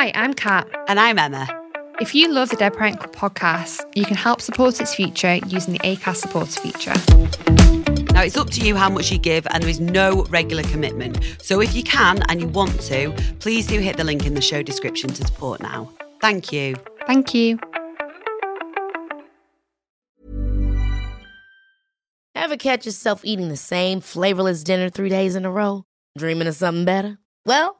Hi, I'm Kat. And I'm Emma. If you love the Dead Parent Club podcast, you can help support its future using the ACAST supporter feature. Now, it's up to you how much you give, and there is no regular commitment. So, if you can and you want to, please do hit the link in the show description to support now. Thank you. Thank you. Ever catch yourself eating the same flavorless dinner three days in a row? Dreaming of something better? Well,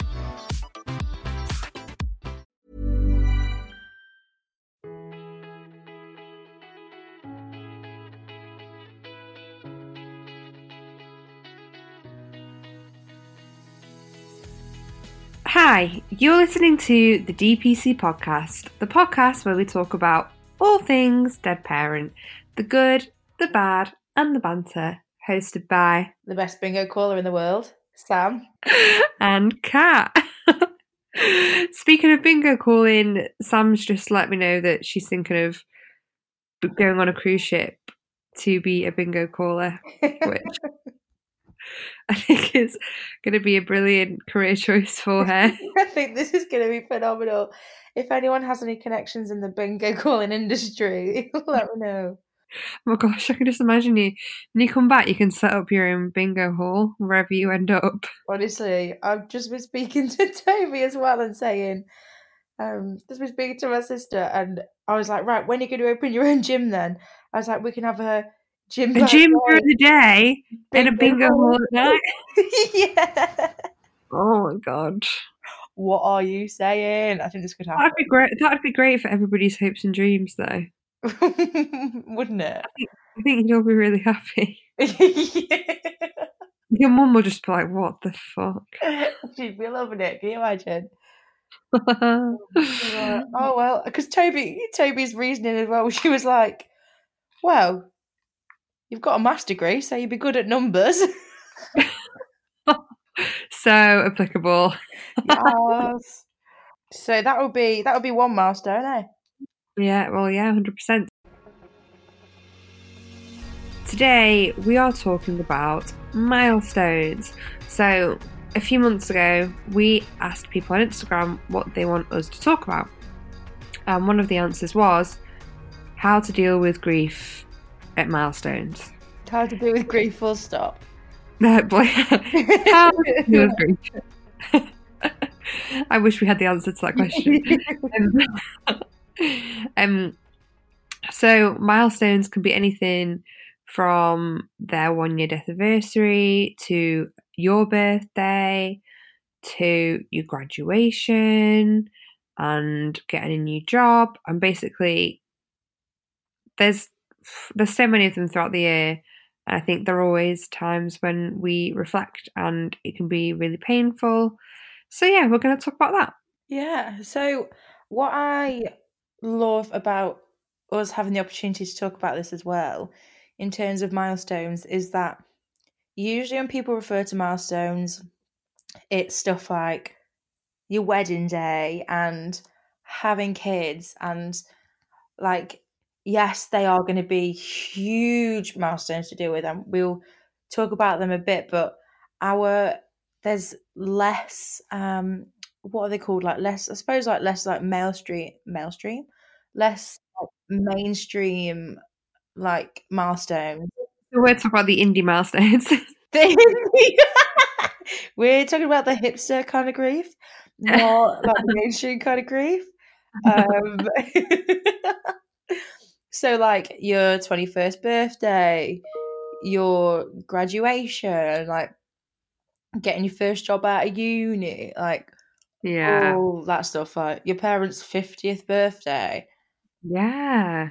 Hi, you're listening to the DPC podcast, the podcast where we talk about all things Dead Parent, the good, the bad, and the banter, hosted by the best bingo caller in the world, Sam. and Kat. Speaking of bingo calling, Sam's just let me know that she's thinking of going on a cruise ship to be a bingo caller, which I think is going to be a brilliant career choice for her. I think this is going to be phenomenal. If anyone has any connections in the bingo calling industry, let me know. Oh my gosh, I can just imagine you. When you come back, you can set up your own bingo hall wherever you end up. Honestly, I've just been speaking to Toby as well and saying, um, just been speaking to my sister, and I was like, right, when are you going to open your own gym then? I was like, we can have a gym, a gym during the day and a bingo hall at night. yeah. Oh my god. What are you saying? I think this could happen. That'd be great. That'd be great for everybody's hopes and dreams, though. Wouldn't it? I think, I think you'll be really happy. yeah. Your mum will just be like, "What the fuck?" She'd be loving it. Can you imagine? oh well, because Toby, Toby's reasoning as well. She was like, "Well, you've got a maths degree, so you'd be good at numbers." so applicable. yes. So that would be that would be one milestone, eh? Yeah, well, yeah, hundred percent. Today we are talking about milestones. So a few months ago, we asked people on Instagram what they want us to talk about, and one of the answers was how to deal with grief at milestones. How to deal with grief? Full stop. No, boy. how to deal with grief. I wish we had the answer to that question. um, um, so milestones can be anything from their one year death anniversary to your birthday to your graduation and getting a new job and basically there's there's so many of them throughout the year and I think there are always times when we reflect and it can be really painful. So yeah, we're going to talk about that. Yeah. So what I love about us having the opportunity to talk about this as well in terms of milestones is that usually when people refer to milestones, it's stuff like your wedding day and having kids and like yes they are going to be huge milestones to deal with and we'll talk about them a bit but our there's less um what are they called? Like less i suppose like less like mainstream mainstream less like, mainstream like milestones. We're talking about the indie milestones. We're talking about the hipster kind of grief not like the mainstream kind of grief. Um so like your 21st birthday your graduation like getting your first job out of uni like yeah. all that stuff like your parents' 50th birthday. Yeah.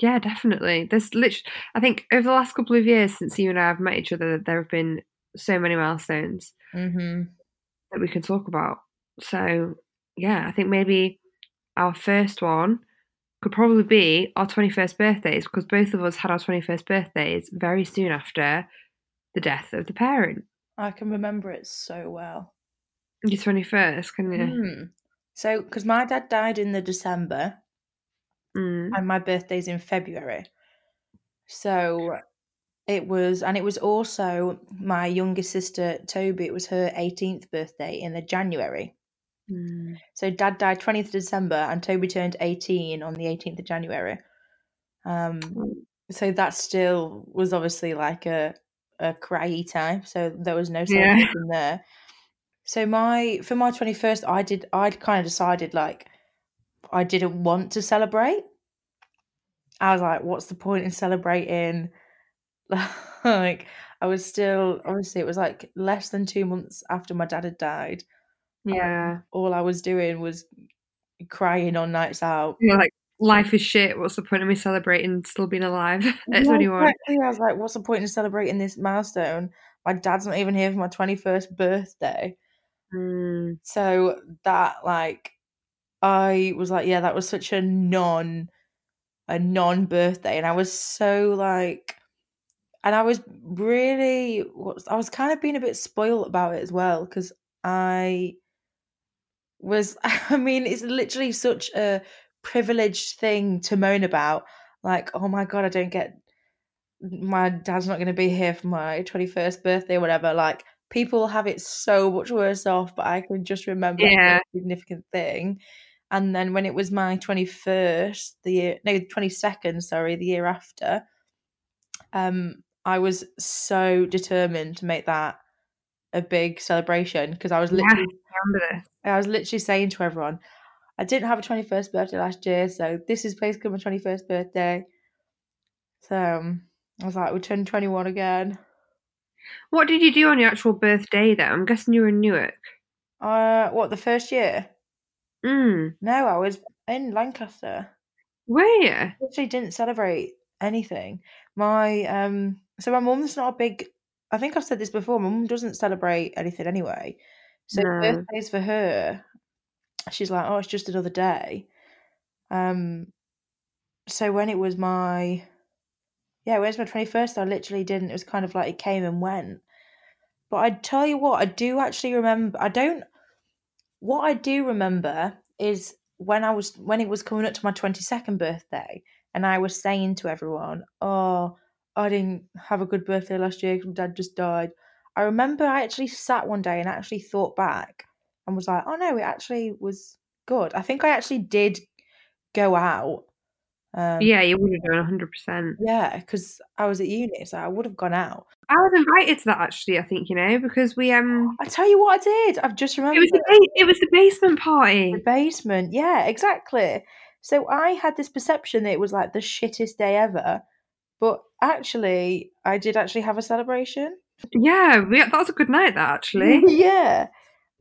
Yeah definitely. There's literally i think over the last couple of years since you and i have met each other there have been so many milestones mm-hmm. that we can talk about. So yeah i think maybe our first one could probably be our 21st birthdays because both of us had our 21st birthdays very soon after the death of the parent. I can remember it so well. Your 21st, can you? Mm. So, because my dad died in the December Mm. and my birthday's in February. So it was, and it was also my youngest sister, Toby, it was her 18th birthday in the January. Mm. So dad died 20th December and Toby turned 18 on the 18th of January. Um, so that still was obviously like a, a cryy time. So there was no Yeah. celebration there. So my, for my 21st, I did, I'd kind of decided like, I didn't want to celebrate. I was like, what's the point in celebrating? like, I was still, obviously, it was like less than two months after my dad had died. Yeah. All I was doing was crying on nights out. You're like, life is shit. What's the point of me celebrating still being alive at Yeah, 21? exactly. I was like, what's the point in celebrating this milestone? My dad's not even here for my 21st birthday. Mm. So that, like, I was like, yeah, that was such a non, a non birthday. And I was so like, and I was really, I was kind of being a bit spoiled about it as well because I was, I mean, it's literally such a privileged thing to moan about. Like, oh my God, I don't get, my dad's not going to be here for my 21st birthday or whatever. Like, people have it so much worse off, but I can just remember Yeah. a significant thing. And then when it was my 21st, the year, no, 22nd, sorry, the year after, um, I was so determined to make that a big celebration because I was literally this? I was literally saying to everyone, I didn't have a 21st birthday last year, so this is basically my 21st birthday. So um, I was like, we turned 21 again. What did you do on your actual birthday though? I'm guessing you were in Newark. Uh, what, the first year? Mm. No, I was in Lancaster. Were you? Actually didn't celebrate anything. My, um, so my mum's not a big, I think I've said this before, my mum doesn't celebrate anything anyway. So No. birthdays for her, she's like, oh, it's just another day. Um, so when it was my, yeah, when it was my twenty first, I literally didn't. It was kind of like it came and went. But I tell you what, I do actually remember. I don't. What I do remember is when I was when it was coming up to my twenty second birthday, and I was saying to everyone, "Oh, I didn't have a good birthday last year because my dad just died." I remember I actually sat one day and actually thought back and was like, "Oh no, it actually was good." I think I actually did go out. Um, Yeah, you would have done 100%. yeah, because I was at uni, so I would have gone out. I was invited to that actually, I think, you know, because we um I tell you what I did. I've just it remembered was the ba- it was the basement party. the basement. Yeah, exactly. So I had this perception that it was like the shittest day ever, but actually, I did actually have a celebration. Yeah, we, that was a good night that actually. yeah.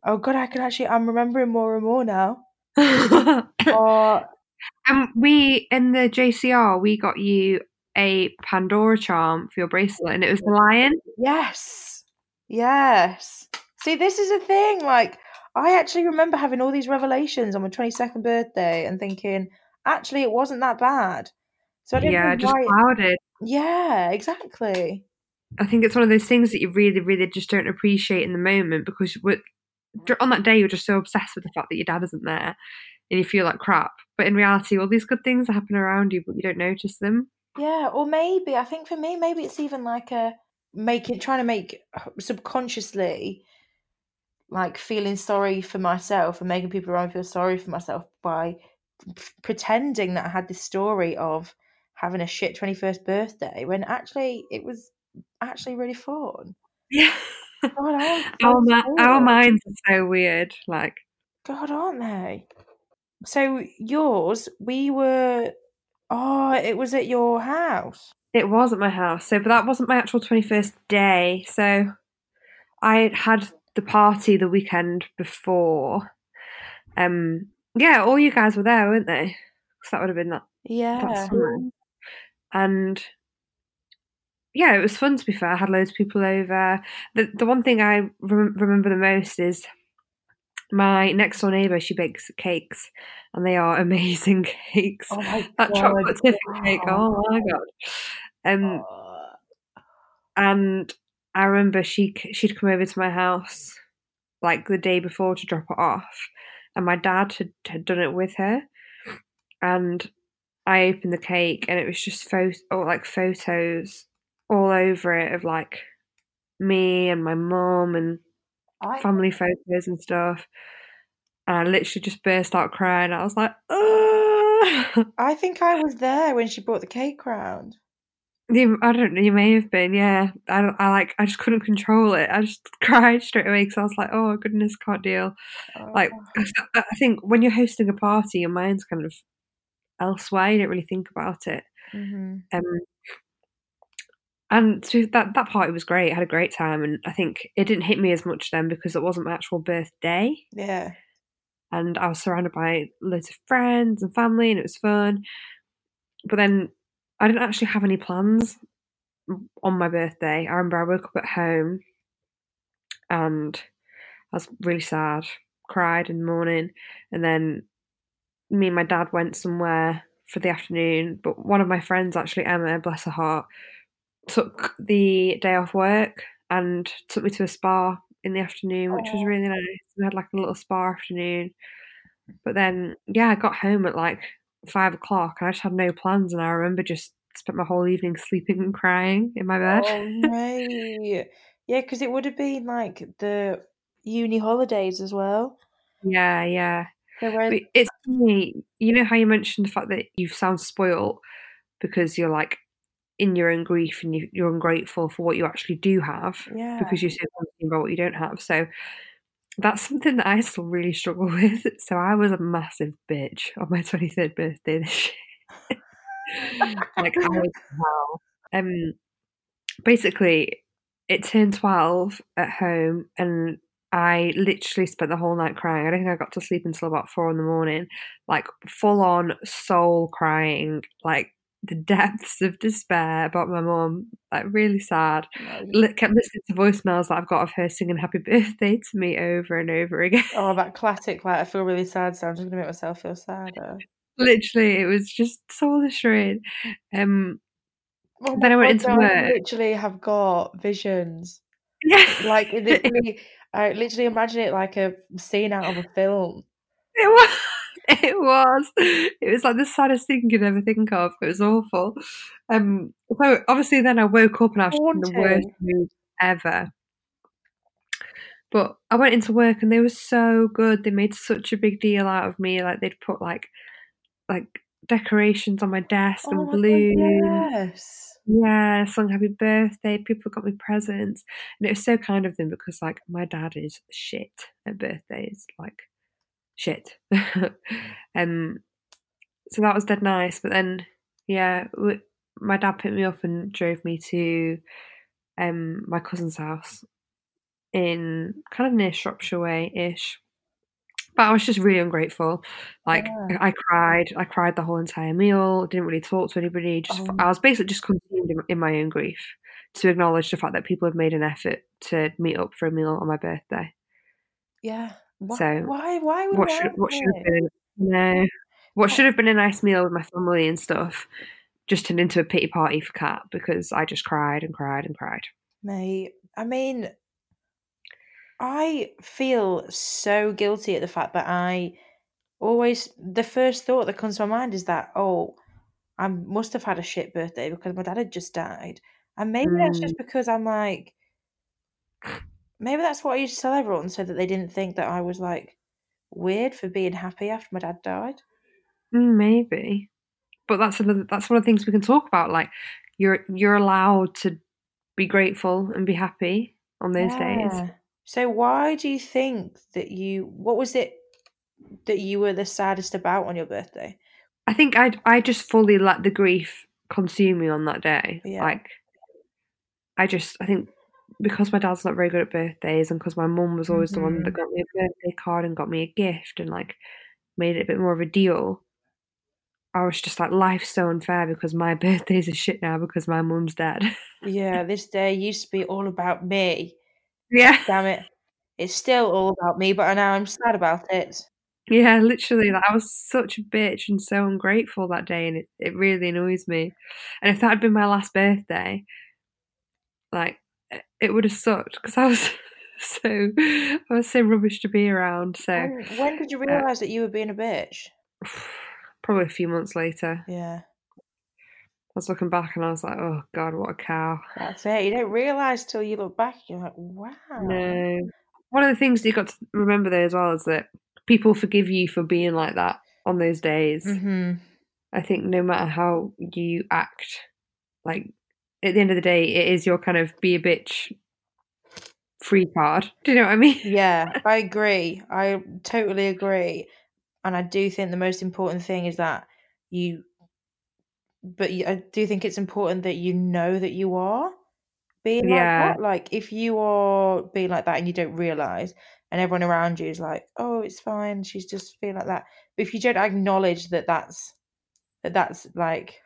Oh god, I can actually. I'm remembering more and more now. Oh, and we in the JCR we got you a Pandora charm for your bracelet and it was the lion. yes, yes. See, this is a thing. Like, I actually remember having all these revelations on my 22nd birthday and thinking, actually, it wasn't that bad. So I didn't Yeah, just why- clouded. Yeah, exactly. I think it's one of those things that you really, really just don't appreciate in the moment because on that day you're just so obsessed with the fact that your dad isn't there and you feel like crap. But in reality, all these good things are happening around you, but you don't notice them. Yeah, or maybe I think for me, maybe it's even like a making trying to make subconsciously like feeling sorry for myself and making people around feel sorry for myself by pretending that I had this story of having a shit 21st birthday when actually it was actually really fun. Yeah. God, our, ma- our minds are so weird. Like, God, aren't they? So yours, we were. Oh, it was at your house. It was at my house. So, but that wasn't my actual 21st day. So, I had the party the weekend before. Um, yeah, all you guys were there, weren't they? 'Cause that would have been that, Yeah. that. And yeah, it was fun to be fair. I had loads of people over. The the one thing I rem- remember the most is my next door neighbour, she bakes cakes, and they are amazing cakes. Oh my that God, chocolate tiffin cake, oh my god! Um, Oh, and I remember she she'd come over to my house like the day before to drop it off, and my dad had, had done it with her, and I opened the cake and it was just photo or oh, like photos all over it of like me and my mum and I, family photos and stuff. And I literally just burst out crying. I was like. I think I was there when she brought the cake round. You, I don't know. You may have been, yeah. I, don't- I like. I just couldn't control it. I just cried straight away because I was like, "Oh goodness, can't deal." Like, Oh, I I think when you're hosting a party, your mind's kind of elsewhere. You don't really think about it. mhm. Um, and so that that party was great. I had a great time, and I think it didn't hit me as much then because it wasn't my actual birthday, Yeah. and I was surrounded by loads of friends and family, and it was fun. But then I didn't actually have any plans on my birthday. I remember I woke up at home, and I was really sad, cried in the morning, and then me and my dad went somewhere for the afternoon. But one of my friends, actually Emma, bless her heart, took the day off work and took me to a spa in the afternoon, which was really nice. We had like a little spa afternoon. But then, yeah, I got home at like five o'clock and I just had no plans. And I remember just spent my whole evening sleeping and crying in my bed. Oh. Yeah, because it would have been like the uni holidays as well. Yeah, yeah. But it's funny, you know how you mentioned the fact that you sound spoiled because you're like in your own grief and you, you're ungrateful for what you actually do have yeah. because you're so concerned about what you don't have. So that's something that I still really struggle with. So I was a massive bitch on my 23rd birthday this year. like I was hell. Um, basically, it turned 12 at home and I literally spent the whole night crying. I don't think I got to sleep until about four in the morning, like full on soul crying, like the depths of despair about my mum, like really sad. No. Kept listening to voicemails that I've got of her singing happy birthday to me over and over again. Oh, that classic, like, I feel really sad, so I'm just going to make myself feel sadder. Literally, it was just soul destroying. Um, Oh Then I went God, into no, I literally have got visions. yeah, Like, literally, I literally imagine it like a scene out of a film. It was. It was. It was like the saddest thing you could ever think of. It was awful. Um. So obviously, then I woke up and I was in the worst mood ever. But I went into work and they were so good. They made such a big deal out of me. Like they'd put like like decorations on my desk Oh and balloons. yes. Yeah, sung happy birthday. People got me presents, and it was so kind of them because like my dad is shit at birthdays, like shit. um, so that was dead nice. But then, yeah, w- my dad picked me up and drove me to um my cousin's house in kind of near Shropshire way ish. But I was just really ungrateful. Like Yeah. I cried, I cried the whole entire meal. Didn't really talk to anybody. Just Oh. I was basically just consumed in, in my own grief to acknowledge the fact that people had made an effort to meet up for a meal on my birthday. Yeah. Why? So, why? Why would What should what should have been no, what should have been a nice meal with my family and stuff just turned into a pity party for Kat because I just cried and cried and cried. Mate, I mean, I feel so guilty at the fact that I always, the first thought that comes to my mind is that, oh, I must have had a shit birthday because my dad had just died. And maybe that's just because I'm like, maybe that's what I used to tell everyone so that they didn't think that I was like weird for being happy after my dad died. Mm, Maybe, but that's another. That's one of the things we can talk about. Like you're you're allowed to be grateful and be happy on those days. So why do you think that you, what was it that you were the saddest about on your birthday? I think I I just fully let the grief consume me on that day. Yeah. Like I just I think because my dad's not very good at birthdays and because my mum was always the one that Mhm. got me a birthday card and got me a gift and like made it a bit more of a deal. I was just like, life's so unfair because my birthday's a shit now because my mum's dead. Yeah, this day used to be all about me. Yeah. Damn it. it's still all about me, but now I'm sad about it. Yeah, literally. Like, I was such a bitch and so ungrateful that day, and it, it really annoys me. And if that had been my last birthday, like it would have sucked because I was so I was so rubbish to be around. So When, when did you uh, realise that you were being a bitch? probably a few months later, Yeah, I was looking back and I was like, "Oh God, what a cow!" that's it. You don't realise till you look back. You're like, wow. No. One of the things you got to remember there as well is that people forgive you for being like that on those days. hmm I think no matter how you act, like at the end of the day, it is your kind of be a bitch free card. Do you know what I mean? Yeah, I agree. I totally agree. And I do think the most important thing is that you, but I do think it's important that you know that you are being Yeah. like that. Like, if you are being like that and you don't realize, and everyone around you is like, "Oh, it's fine. She's just feeling like that." But if you don't acknowledge that that's that that's like,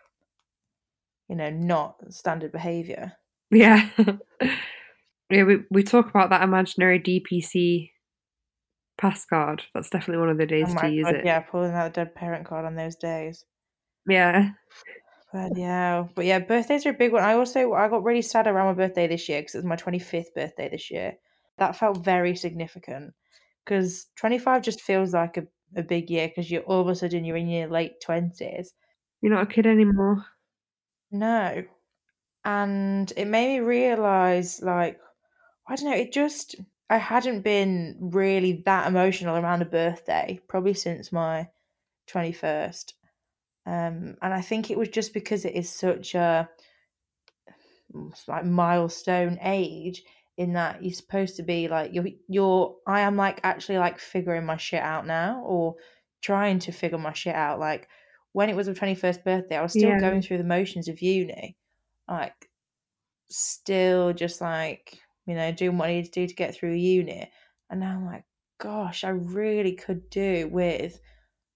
you know, not standard behavior. Yeah. yeah, we, we talk about that imaginary DPC pass card. That's definitely one of the oh days Oh to my use God, it. yeah, pulling out a dead parent card on those days. Yeah. But yeah, but yeah, birthdays are a big one. I also I got really sad around my birthday this year because it was my twenty fifth birthday this year. That felt very significant because twenty five just feels like a, a big year because you're all of a sudden you're in your late twenties. You're not a kid anymore. No, and it made me realize like I don't know. It just I hadn't been really that emotional around a birthday probably since my twenty first. Um, and I think it was just because it is such a like milestone age in that you're supposed to be like you're you're I am like actually like figuring my shit out now or trying to figure my shit out. Like when it was my twenty first birthday, I was still Yeah. going through the motions of uni, like still just like you know doing what I need to do to get through uni. And now I'm like, gosh, I really could do with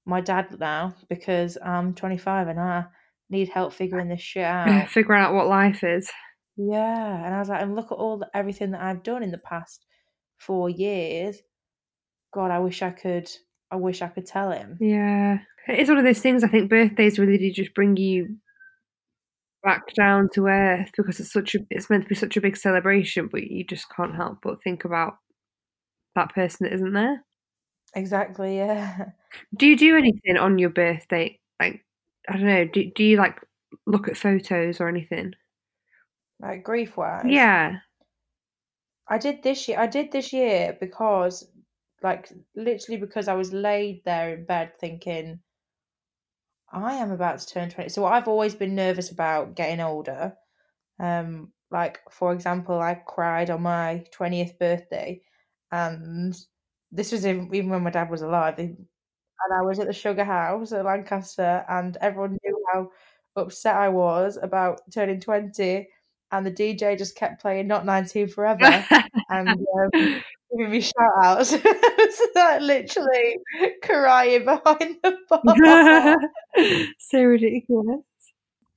my dad now because I'm 25 and I need help figuring this shit out. Figuring out what life is. Yeah, and I was like, and look at all the, everything that I've done in the past four years. God, I wish I could. I wish I could tell him. Yeah. It's one of those things I think birthdays really do just bring you back down to earth because it's such a it's meant to be such a big celebration, but you just can't help but think about that person that isn't there. Exactly. Yeah. Do you do anything on your birthday? Like I don't know, do do you like look at photos or anything? Like grief wise. Yeah. I did this year. I did this year because, like, literally because I was laid there in bed thinking, I am about to turn 20. So I've always been nervous about getting older. Um, like, for example, I cried on my 20th birthday, and this was even even when my dad was alive. And I was at the Sugar House at Lancaster, and everyone knew how upset I was about turning 20. And the DJ just kept playing Not 19 Forever and um, giving me shout outs. Was like literally crying behind the bar. so ridiculous.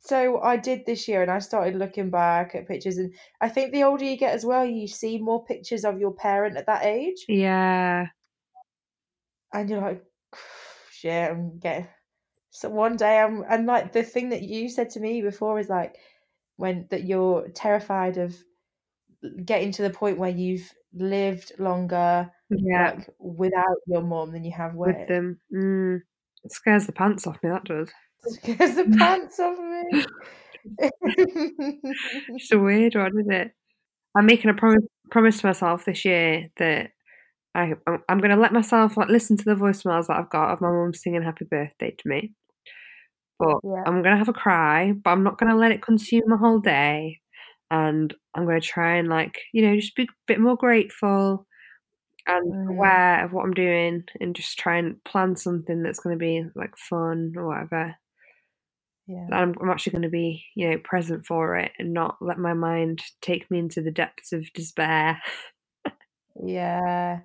So I did this year and I started looking back at pictures and I think the older you get as well, you see more pictures of your parent at that age. Yeah. And you're like, shit, I'm getting so one day I'm and like the thing that you said to me before is like when that you're terrified of getting to the point where you've lived longer Yeah. like without your mom than you have with. with them. Mm. It scares the pants off me, that does. Scares the pants off me. It's a weird one, isn't it? I'm making a promise promise to myself this year that I I'm, I'm going to let myself like listen to the voicemails that I've got of my mum singing happy birthday to me. But Yeah. I'm going to have a cry, but I'm not going to let it consume my whole day. And I'm going to try and like you know just be a bit more grateful and Mm. aware of what I'm doing, and just try and plan something that's going to be like fun or whatever. Yeah. that I'm, I'm actually going to be, you know, present for it and not let my mind take me into the depths of despair. Yeah.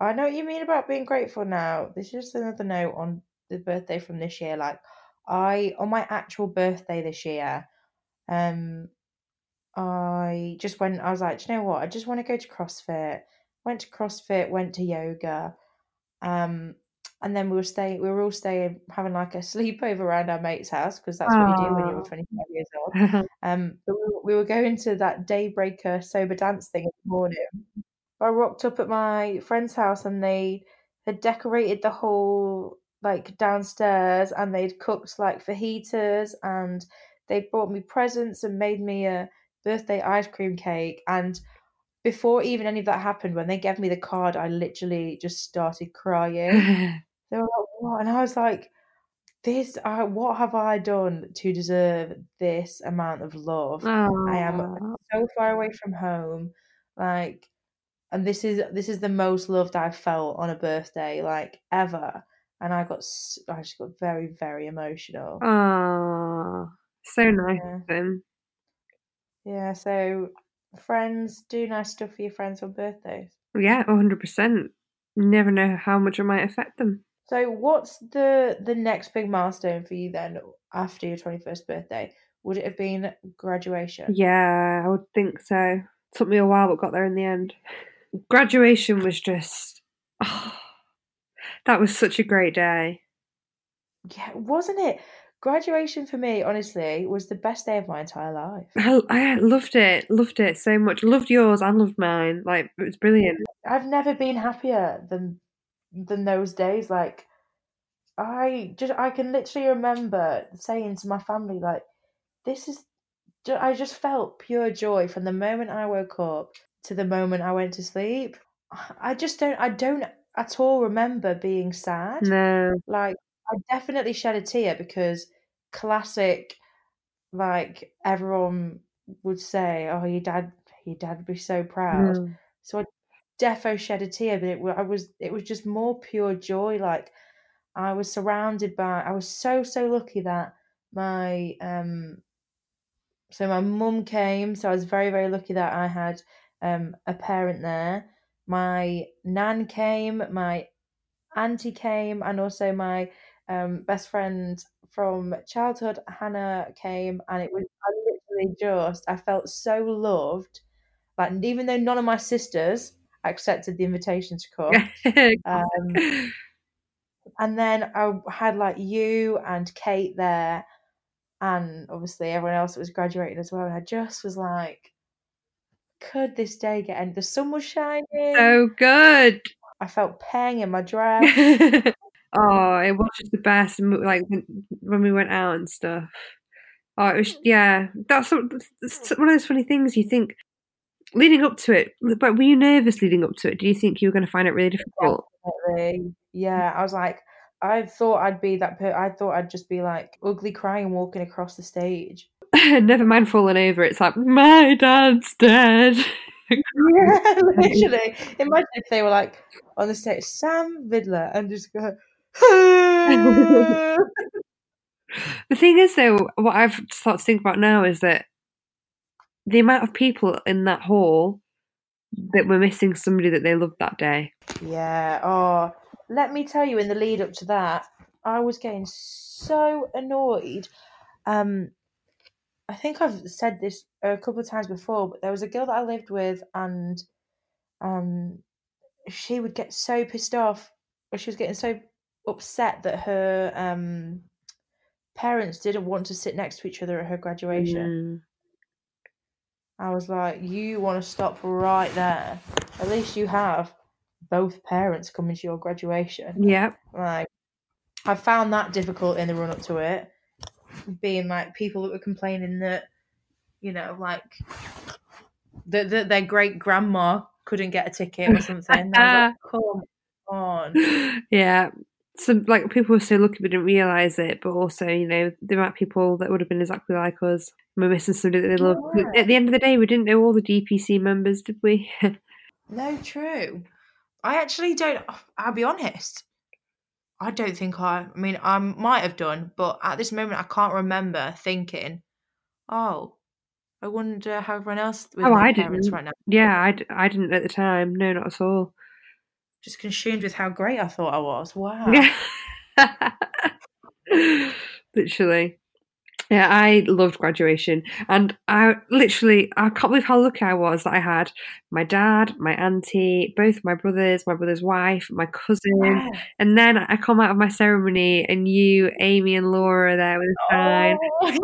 I know what you mean about being grateful now. This is just another note on the birthday from this year. Like I on my actual birthday this year, um I just went I was like, you know what? I just want to go to CrossFit went to CrossFit, went to yoga, um, and then we were staying. We were all staying, having like a sleepover around our mate's house because that's what you do when you're 25 years old. Um, but we were, we were going to that daybreaker sober dance thing in the morning. I rocked up at my friend's house and they had decorated the whole like downstairs and they'd cooked like fajitas and they brought me presents and made me a birthday ice cream cake and before even any of that happened when they gave me the card I literally just started crying they were like what and I was like this uh, what have I done to deserve this amount of love I am so far away from home like and this is this is the most loved I've felt on a birthday like ever and I got I just got very very emotional Aw. So nice Yeah. of them. yeah so friends do nice stuff for your friends on birthdays Yeah, hundred percent. Never know how much it might affect them. So what's the the next big milestone for you then after your 21st birthday would it have been graduation Yeah, I would think so. Took me a while, but got there in the end. Graduation was just. that was such a great day. yeah wasn't it graduation for me honestly was the best day of my entire life I, I loved it, loved it so much. Loved yours and loved mine. Like it was brilliant. I've never been happier than than those days. Like I just I can literally remember saying to my family like this is I just felt pure joy from the moment I woke up to the moment I went to sleep. I just don't I don't at all remember being sad. No, Like I definitely shed a tear because classic like everyone would say, "Oh, your dad, your dad would be so proud." no. So I defo shed a tear, but it I was it was just more pure joy. Like I was surrounded by. I was so so lucky that my um. So my mum came, so I was very very lucky that I had um a parent there. My nan came, my auntie came, and also my um best friend from childhood, Hannah, came, and it was I literally just I felt so loved. Like even though none of my sisters accepted the invitation to come, um, and then I had like you and Kate there, and obviously everyone else that was graduating as well. And I just was like, could this day get end? The sun was shining. so good. I felt pang in my dress. oh, it was just the best. and Like when when we went out and stuff. Oh, it was yeah. That's that's one of those funny things. You think leading up to it, but were you nervous leading up to it? Do you think you were going to find it really difficult? Definitely. Yeah, I was like, I thought I'd be that. Per- I thought I'd just be like ugly crying walking across the stage. Never mind falling over. It's like my dad's dead. Yeah, literally. Imagine if they were like on the stage, Sam Vidler, and just go. The thing is, though, what I've started to think about now is that the amount of people in that hall that were missing somebody that they loved that day. yeah. Oh, let me tell you. In the lead up to that, I was getting so annoyed. Um, I think I've said this a couple of times before, but there was a girl that I lived with, and um, she would get so pissed off, or she was getting so upset that her um parents didn't want to sit next to each other at her graduation. I was like, you want to stop right there. At least you have both parents coming to your graduation. Yep. Like, I found that difficult in the run up to it, being like people that were complaining that, you know, like that, that their great grandma couldn't get a ticket or something. Like, come on. yeah. So, like, people were so lucky we didn't realise it, but also, you know, there of people that would have been exactly like us we're missing somebody that they love. Yeah. At the end of the day, we didn't know all the DPC members, did we? No, true. I actually don't. I'll be honest. I don't think I. I mean, I might have done, but at this moment, I can't remember thinking, "Oh, I wonder how everyone else with Oh, I parents didn't. right now." yeah, I, I didn't at the time. No, not at all. Just consumed with how great I thought I was. Wow. Literally. Yeah, I loved graduation, and I literally I can't believe how lucky I was that I had my dad, my auntie, both my brothers, my brother's wife, my cousin, Yeah. and then I come out of my ceremony, and you, Amy, and Laura are there with a sign.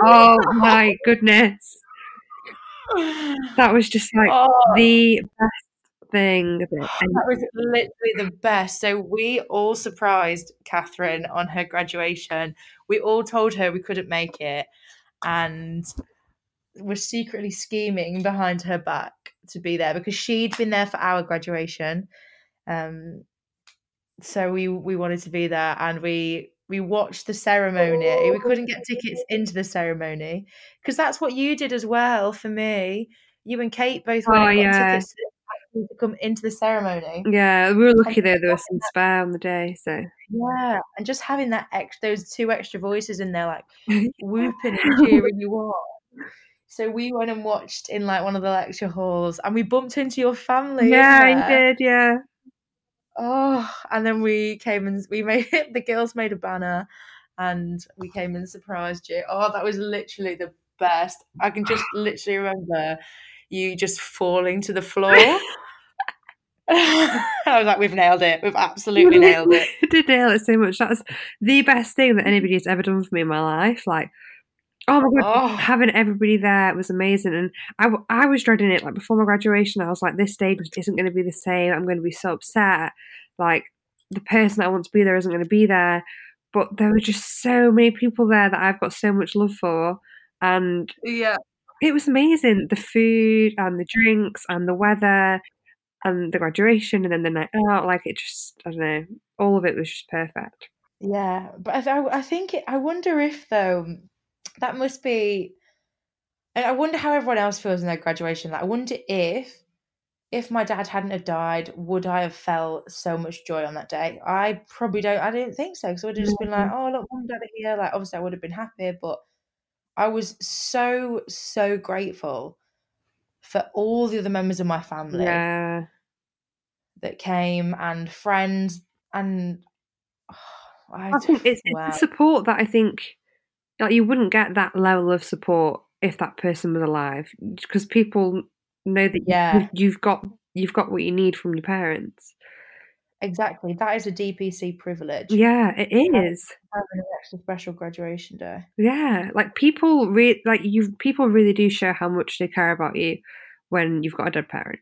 Oh, Oh my goodness, that was just like Oh. the best thing. That That was literally the best. So we all surprised Catherine on her graduation. We all told her we couldn't make it, and were secretly scheming behind her back to be there because she'd been there for our graduation. Um, so we we wanted to be there, and we we watched the ceremony. We couldn't get tickets into the ceremony because that's what you did as well for me. You and Kate both went Oh, and got yeah. tickets to come into the ceremony. yeah, we were lucky though. There was some spare on the day, so Yeah, and just having that ex- those two extra voices in there, like whooping and cheering you on. So we went and watched in like one of the lecture halls, and we bumped into your family. yeah, you did. Yeah, Oh, and then we came and we made the girls made a banner, and we came and surprised you. Oh, that was literally the best. I can just literally remember you just falling to the floor. I was like, we've nailed it. We've absolutely nailed it. I did nail it so much. That's the best thing that anybody has ever done for me in my life. Like, oh my god, Oh. having everybody there was amazing. And I, I was dreading it. Like before my graduation, I was like, this stage isn't going to be the same. I'm going to be so upset. Like the person I want to be there isn't going to be there. But there were just so many people there that I've got so much love for, and Yeah. It was amazing. The food and the drinks and the weather and the graduation and then the night out. Like it just, I don't know, all of it was just perfect. Yeah, but I, I think it, I wonder if though that must be, and I wonder how everyone else feels in their graduation. Like, I wonder if if my dad hadn't have died, would I have felt so much joy on that day? I probably don't. I didn't think so because I would have just been like, mm-hmm. oh look, mum dad are here. Like, obviously, I would have been happy, but I was so so grateful for all the other members of my family Yeah. that came and friends and. I, I think it's, it's the support that I think like you wouldn't get that level of support if that person was alive because people know that Yeah. you've got you've got what you need from your parents. Exactly. That is a DPC privilege. Yeah, it is. Having an extra special graduation day. Yeah, like people re- like you people really do show how much they care about you when you've got a dead parent.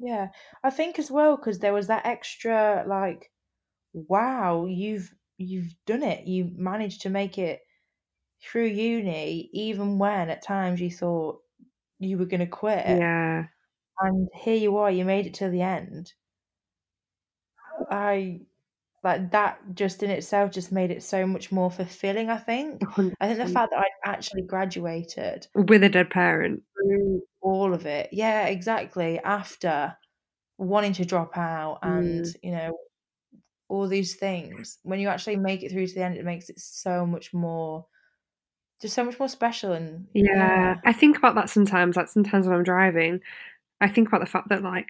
Yeah. I think as well because there was that extra like, wow, you've you've done it. You managed to make it through uni, even when at times you thought you were gonna quit. Yeah. And here you are, you made it to the end. I like that just in itself just made it so much more fulfilling, I think. I think the fact that I actually graduated with a dead parent. through all of it. Yeah, exactly. After wanting to drop out and, Mm. you know, all these things, when you actually make it through to the end, it makes it so much more, just so much more special. And Yeah, I think about that sometimes. Like sometimes when I'm driving, I think about the fact that like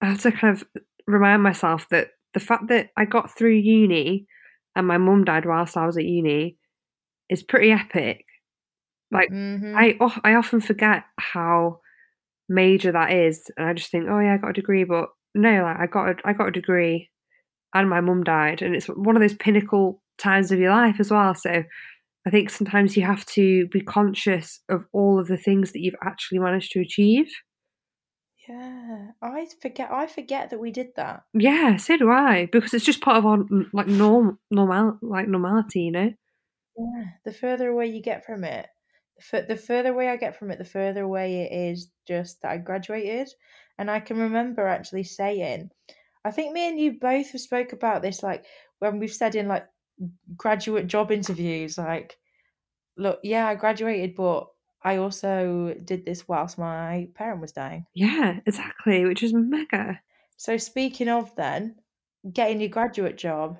I have to kind of remind myself that the fact that I got through uni and my mum died whilst I was at uni is pretty epic. Like Mhm. I oh, I often forget how major that is, and I just think, oh yeah, I got a degree, but no, like I got a, I got a degree, and my mum died, and it's one of those pinnacle times of your life as well. So I think sometimes you have to be conscious of all of the things that you've actually managed to achieve. Yeah, I forget. I forget that we did that. Yeah, so do I, because it's just part of our mm, like norm normal like normality, you know. Yeah, the further away you get from it, the, fur- the further away I get from it, the further away it is just that I graduated. And I can remember actually saying, I think me and you both have spoke about this, like when we've said in like graduate job interviews, like, look, yeah, I graduated, but I also did this whilst my parent was dying. Yeah, exactly, which is mega. So speaking of then, getting your graduate job,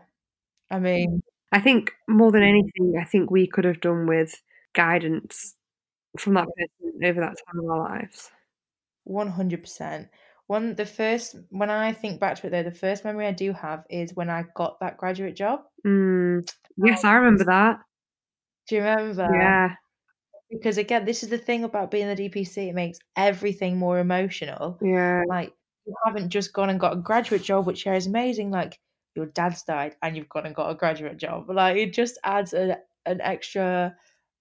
I mean, I think more than anything, I think we could have done with guidance from that person over that time of our lives. One hundred percent. One the first when I think back to it though, the first memory I do have is when I got that graduate job. Mm, yes, I remember that. Do you remember? Yeah. Because again, this is the thing about being the DPC, it makes everything more emotional. Yeah. Like you haven't just gone and got a graduate job, which is amazing. Like your dad's died and you've gone and got a graduate job. Like it just adds a, an extra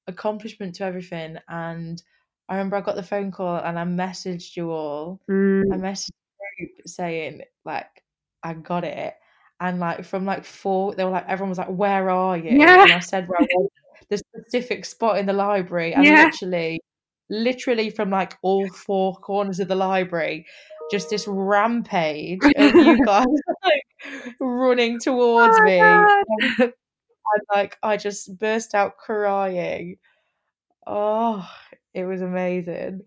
accomplishment to everything. And I remember I got the phone call and I messaged you all. Mm. I messaged the group saying like I got it. And like from like four, they were like everyone was like, "Where are you?" Yeah. And I said, "Where I was the specific spot in the library." And Yeah. literally, literally from like all four corners of the library, just this rampage of you guys like running towards Oh, me. God. And like I just burst out crying. Oh, it was amazing.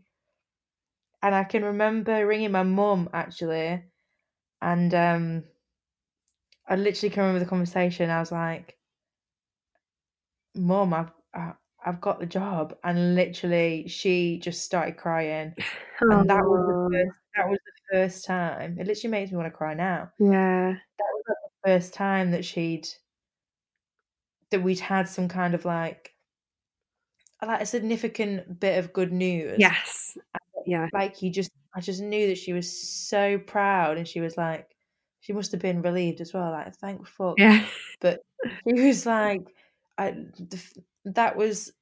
And I can remember ringing my mum actually, and um, I literally can remember the conversation. I was like, "Mum, I've I- I've got the job," and literally she just started crying, and that was the first, that was the first time. It literally makes me want to cry now. yeah. That was like the first time that she'd that we'd had some kind of like like a significant bit of good news. Yes. Yeah. like you just I just knew that she was so proud and she was like she must have been relieved as well like thank fuck Yeah. but she was like I that was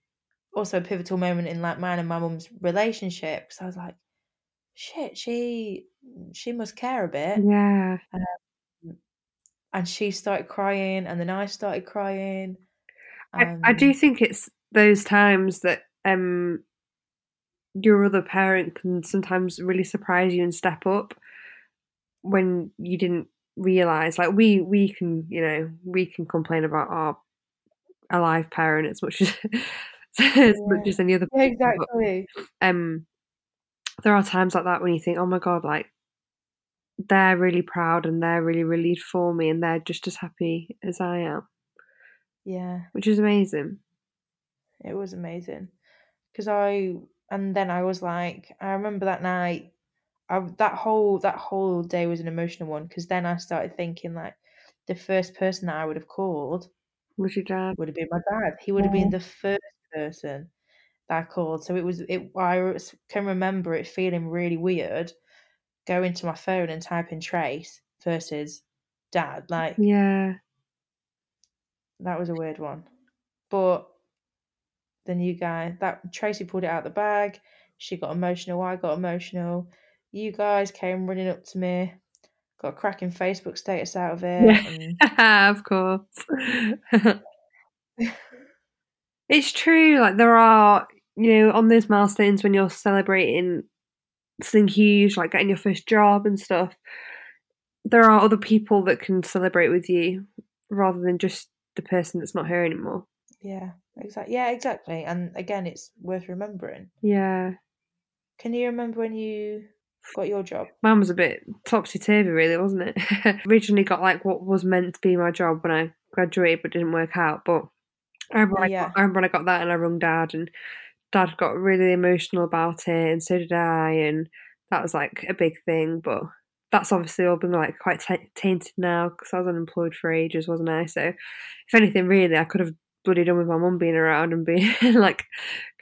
also a pivotal moment in like mine and my mum's relationship because I was like shit she she must care a bit. Yeah. and she started crying and then I started crying. I, I do um, think it's those times that um your other parent can sometimes really surprise you and step up when you didn't realize. Like we we can you know we can complain about our alive parent as much as as much as any other yeah person, but, exactly. um there are times like that when you think oh my god like they're really proud and they're really relieved for me and they're just as happy as I am. Yeah. Which is amazing. It was amazing. Because I and then I was like, I remember that night. I that whole that whole day was an emotional one because then I started thinking like the first person that I would have called was your dad would have been my dad. He would have been the first person that I called. So it was it. I can remember it feeling really weird going to my phone and typing Trace versus dad. Like yeah that was a weird one. But the new guy, that Tracy pulled it out the bag. She got emotional. I got emotional. You guys came running up to me. Got a cracking Facebook status out of it. Yeah. And of course. it's true. Like there are, you know, on those milestones when you're celebrating something huge, like getting your first job and stuff. There are other people that can celebrate with you rather than just the person that's not here anymore. yeah, exactly. Yeah, exactly. And again, it's worth remembering. Yeah, Can you remember when you got your job? mine was a bit topsy turvy, really, wasn't it? Originally got like what was meant to be my job when I graduated, but didn't work out. But I remember, when I, Yeah. got, I remember when I got that and I rung dad, and dad got really emotional about it, and so did I, and that was like a big thing. But that's obviously all been like quite ta tainted now because I was unemployed for ages, wasn't I? So if anything, really, I could have bloody done with my mum being around and being like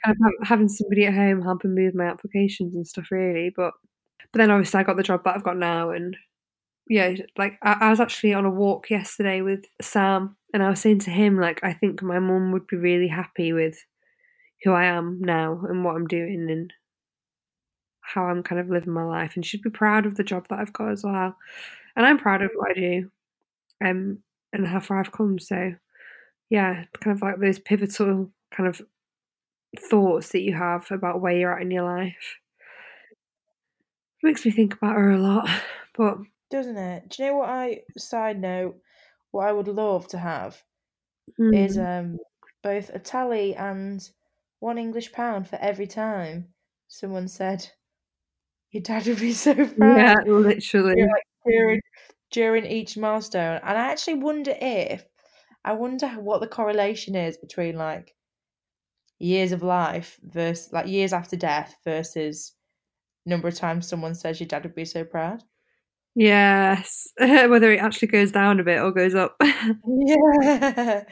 kind of having somebody at home helping me with my applications and stuff, really. But but then obviously I got the job that I've got now, and yeah, like I, I was actually on a walk yesterday with Sam, and I was saying to him like I think my mum would be really happy with who I am now and what I'm doing and how I'm kind of living my life, and she'd be proud of the job that I've got as well, and I'm proud of what I do, um, and how far I've come. So yeah, kind of like those pivotal kind of thoughts that you have about where you're at in your life. Makes me think about her a lot, but Doesn't it? Do you know what I side note? What I would love to have is mm, um both a tally and one English pound for every time someone said your dad would be so proud yeah, literally. Like, during during each milestone. And I actually wonder if I wonder what the correlation is between like years of life versus like years after death versus number of times someone says your dad would be so proud. Yes, whether it actually goes down a bit or goes up. Yeah,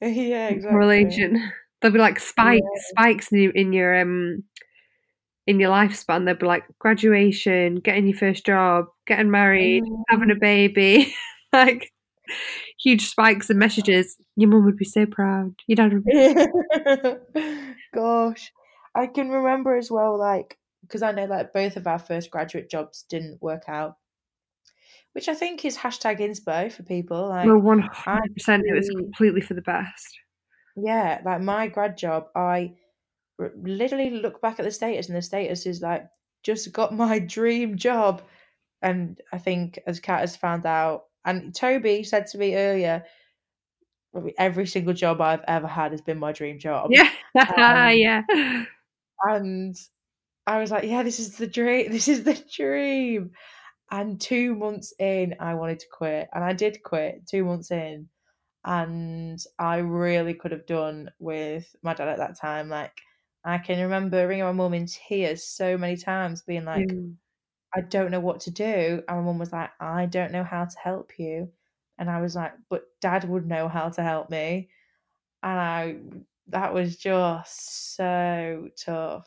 yeah, exactly. Correlation. There'll be like spikes, spikes in your, in your um in your lifespan. There'll be like graduation, getting your first job, getting married, having a baby, like huge spikes and messages. Your mum would be so proud. Your dad would be. Gosh, I can remember as well, like because I know like both of our first graduate jobs didn't work out, which I think is hashtag inspo for people. Like, Well, one hundred percent. It was completely for the best. yeah, like my grad job, I r- literally look back at the status, and the status is like just got my dream job. And I think as Kat has found out, and Toby said to me earlier, every single job I've ever had has been my dream job. Yeah, Um, yeah. and I was like, yeah, this is the dream. This is the dream. And two months in, I wanted to quit, and I did quit two months in. And I really could have done with my dad at that time. Like, I can remember ringing my mum in tears so many times, being like, Mm. I don't know what to do. And my mum was like, I don't know how to help you. And I was like, but dad would know how to help me. And I, that was just so tough.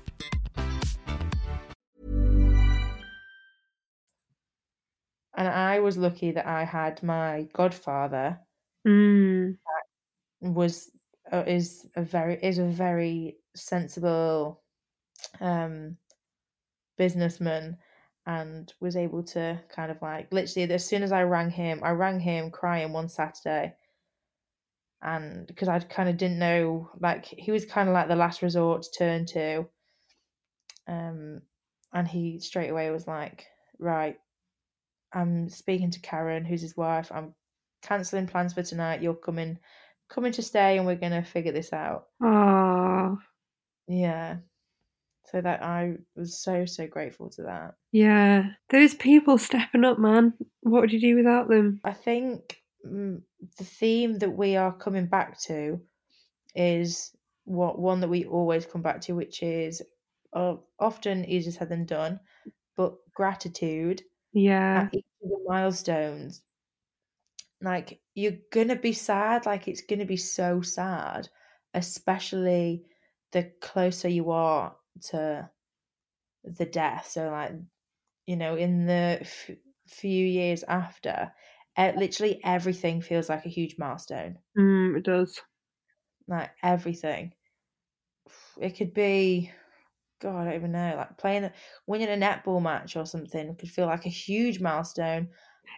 And I was lucky that I had my godfather Mm. was uh, is a very is a very sensible um businessman and was able to kind of like literally as soon as I rang him I rang him crying one Saturday and because I kind of didn't know like he was kind of like the last resort to turn to um and he straight away was like right I'm speaking to Karen who's his wife. I'm cancelling plans for tonight. You're coming coming to stay and we're going to figure this out. Oh, yeah. So that I was so so grateful to that. Yeah. Those people stepping up, man. What would you do without them? I think mm, the theme that we are coming back to is what one that we always come back to, which is uh, often easier said than done, but gratitude Yeah. at each of the milestones. Like you're gonna be sad, like it's gonna be so sad, especially the closer you are to the death. So like you know, in the f- few years after, uh, literally everything feels like a huge milestone. Mm, it does. Like everything. It could be, God, I don't even know, like playing, winning a netball match or something could feel like a huge milestone.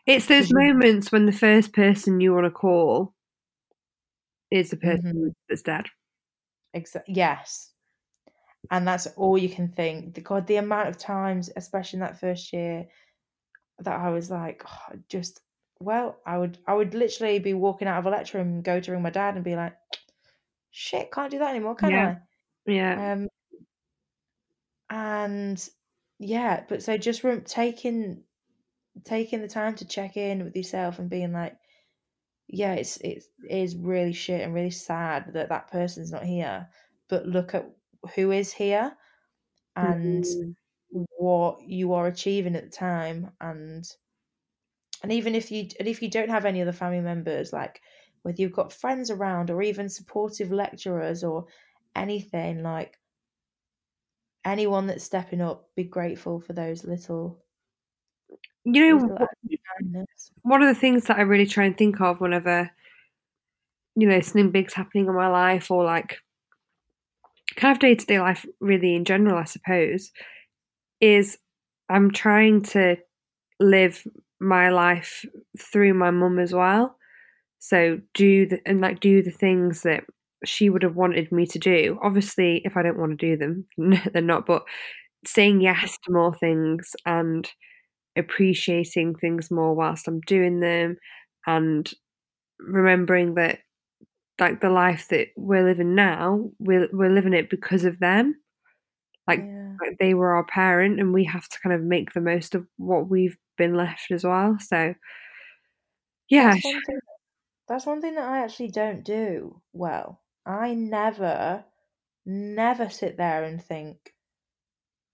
It's those moments when the first person you want to call is the person Mhm. that's dead. Exactly. yes. And that's all you can think. God, the amount of times, especially in that first year, that I was like, oh, just well, I would I would literally be walking out of a lecture room, go to ring my dad, and be like, shit, can't do that anymore, can Yeah. I? Yeah. Um, and yeah, but so just rem- taking taking the time to check in with yourself and being like, yeah, it's it is really shit and really sad that that person's not here, but look at who is here and Mm. what you are achieving at the time and and even if you and if you don't have any other family members like whether you've got friends around or even supportive lecturers or anything like anyone that's stepping up be grateful for those little, You know, little wh- acts of kindness one of the things that I really try and think of whenever you know, something big's happening in my life or like kind of day to day life, really in general, I suppose, is I'm trying to live my life through my mum as well. So do the and like do the things that she would have wanted me to do. Obviously, if I don't want to do them, they're not. But saying yes to more things and appreciating things more whilst I'm doing them, and remembering that like the life that we're living now, we're we're living it because of them. Like, Yeah. like they were our parent, and we have to kind of make the most of what we've been left as well. So, yeah, That's one thing. That's one thing that I actually don't do well. I never, never sit there and think,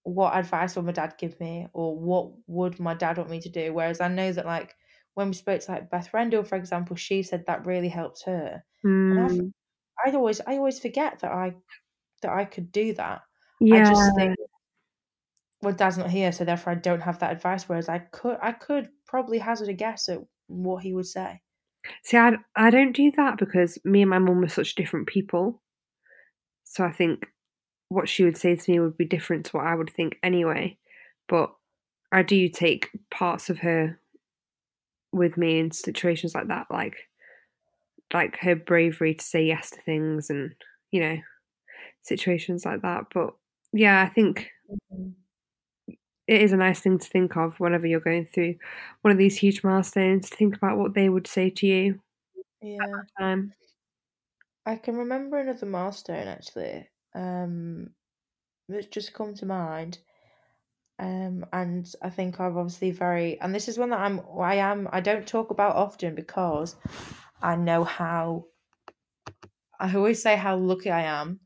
what advice would my dad give me, or what would my dad want me to do? Whereas I know that, like, when we spoke to like Beth Rendell, for example, she said that really helped her, Mm, I'd always, I always forget that I, that I could do that. I yeah, just think, well, dad's not here, so therefore I don't have that advice. Whereas I could, I could probably hazard a guess at what he would say. See, I, I don't do that because me and my mum are such different people. So I think what she would say to me would be different to what I would think anyway. But I do take parts of her with me in situations like that, like like her bravery to say yes to things and you know situations like that. But yeah, I think mm-hmm. It is a nice thing to think of whenever you're going through one of these huge milestones. To think about what they would say to you. Yeah. I can remember another milestone actually. Um, that's just come to mind. Um, and I think I've obviously very, and this is one that I'm, I am, I don't talk about often because I know how. I always say how lucky I am,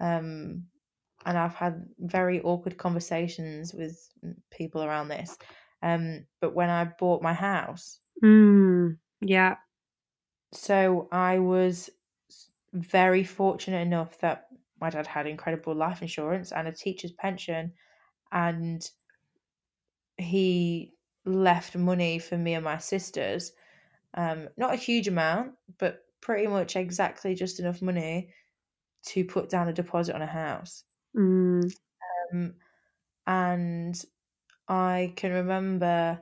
um, and I've had very awkward conversations with people around this. Um, but when I bought my house, mm, yeah. so I was very fortunate enough that my dad had incredible life insurance and a teacher's pension and he left money for me and my sisters um not a huge amount but pretty much exactly just enough money to put down a deposit on a house Mm, um, and I can remember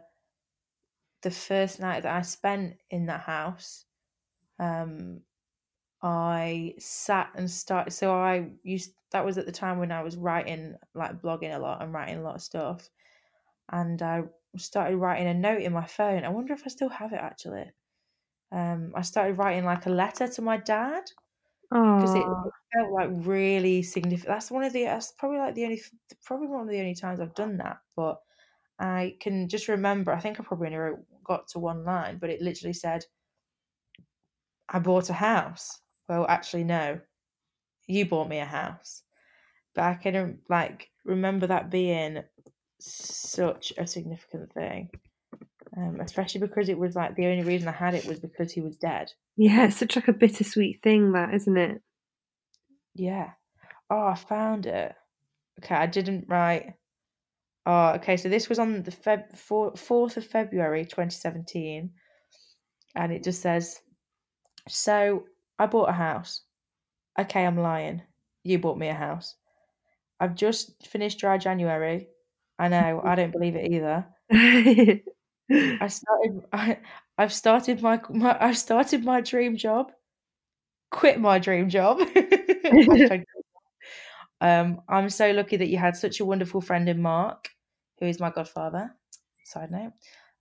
the first night that I spent in that house. Um, I sat and started. So I used that was at the time when I was writing, like blogging a lot and writing a lot of stuff. And I started writing a note in my phone. I wonder if I still have it actually. Um, I started writing like a letter to my dad because it, it felt like really significant. That's one of the. That's probably like the only. Probably one of the only times I've done that. But I can just remember. I think I probably only wrote, got to one line, but it literally said, "I bought a house." Well, actually, no, you bought me a house. But I can like remember that being such a significant thing, um, especially because it was like the only reason I had it was because he was dead. yeah, it's such like a bittersweet thing, that isn't it? Yeah. Oh, I found it. Okay, I didn't write. Oh, okay. So this was on the Feb fourth of February, twenty seventeen, and it just says, "So I bought a house. Okay, I'm lying. You bought me a house. I've just finished dry January. I know. I don't believe it either. I started. I, I've started my, my. I've started my dream job. Quit my dream job. Um, I'm so lucky that you had such a wonderful friend in Mark, who is my godfather. Side note.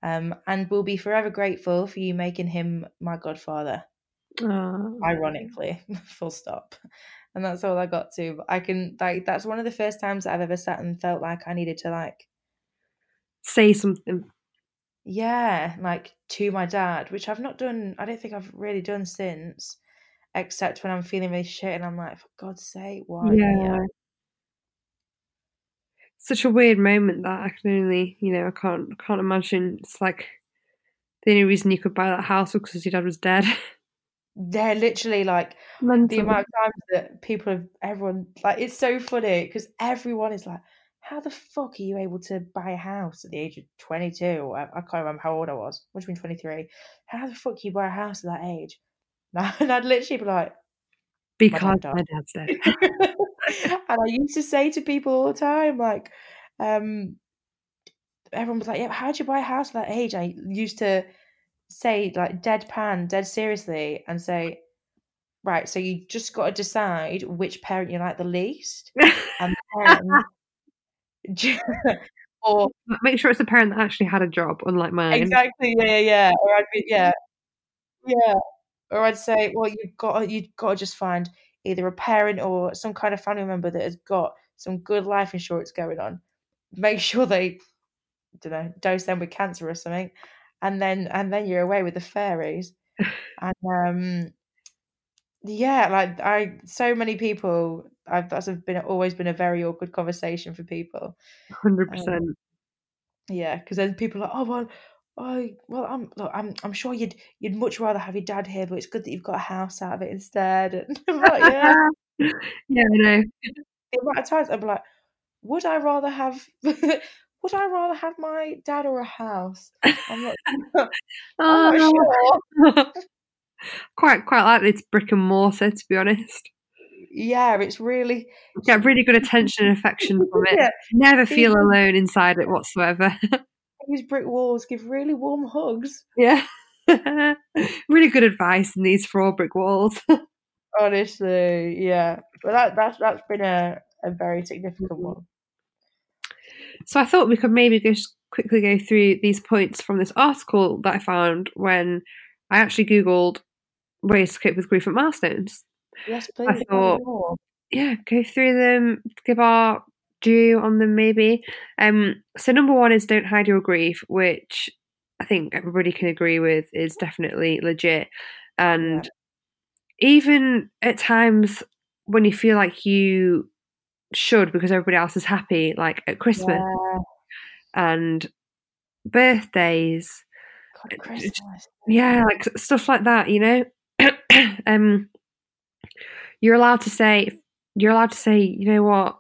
Um, and will be forever grateful for you making him my godfather. Ironically, full stop. And that's all I got to. But I can like that's one of the first times I've ever sat and felt like I needed to like say something. Yeah, like to my dad, which I've not done. I don't think I've really done since, except when I'm feeling really shit and I'm like, for God's sake, why? me?" Yeah. Such a weird moment that I can only, you know, I can't, I can't imagine. It's like the only reason you could buy that house was because your dad was dead. They're literally like the amount of times that people have everyone like it's so funny because everyone is like how the fuck are you able to buy a house at the age of 22 I, I can't remember how old i was. Which means 23 how the fuck you buy a house at that age? And I'd literally be like, Because my dad's dead. and I used to say to people all the time, like, um, everyone was like, "Yeah, how'd you buy a house at that age?" I used to say like deadpan, dead seriously, and say, "Right, so you just got to decide which parent you like the least, and then, or Make sure it's a parent that actually had a job, unlike mine. exactly, yeah, yeah, yeah, or I'd be, yeah, yeah, or I'd say, well, you've got you've got to just find either a parent or some kind of family member that has got some good life insurance going on. Make sure they, don't know, dose them with cancer or something, and then and then you're away with the fairies. and um, yeah, like I, so many people. I've that's been always been a very awkward conversation for people. Hundred um, percent. Yeah, because then people are like, oh well, oh well, I'm look, I'm I'm sure you'd you'd much rather have your dad here, but it's good that you've got a house out of it instead. And I'm like, yeah, yeah, I know. the amount of times I'd be like, would I rather have would I rather have my dad or a house? I'm oh, not, I'm not Oh, sure. quite quite likely it's brick and mortar, to be honest. Yeah, it's really Get really good attention and affection from it. yeah. Never feel alone inside it whatsoever. These brick walls give really warm hugs. yeah. really good advice in these four brick walls. Honestly, yeah. But that that's that's been a, a very significant mm-hmm. one. So I thought we could maybe just quickly go through these points from this article that I found when I actually googled ways to cope with grief at milestones. Yes, please. me thought- Yeah, go through them, give our due on them maybe. Um so number one is don't hide your grief, which I think everybody can agree with is definitely legit. And even at times when you feel like you should because everybody else is happy, like at Christmas Yeah, and birthdays, God, Christmas. yeah, like stuff like that, you know. um, you're allowed to say, you're allowed to say, you know what,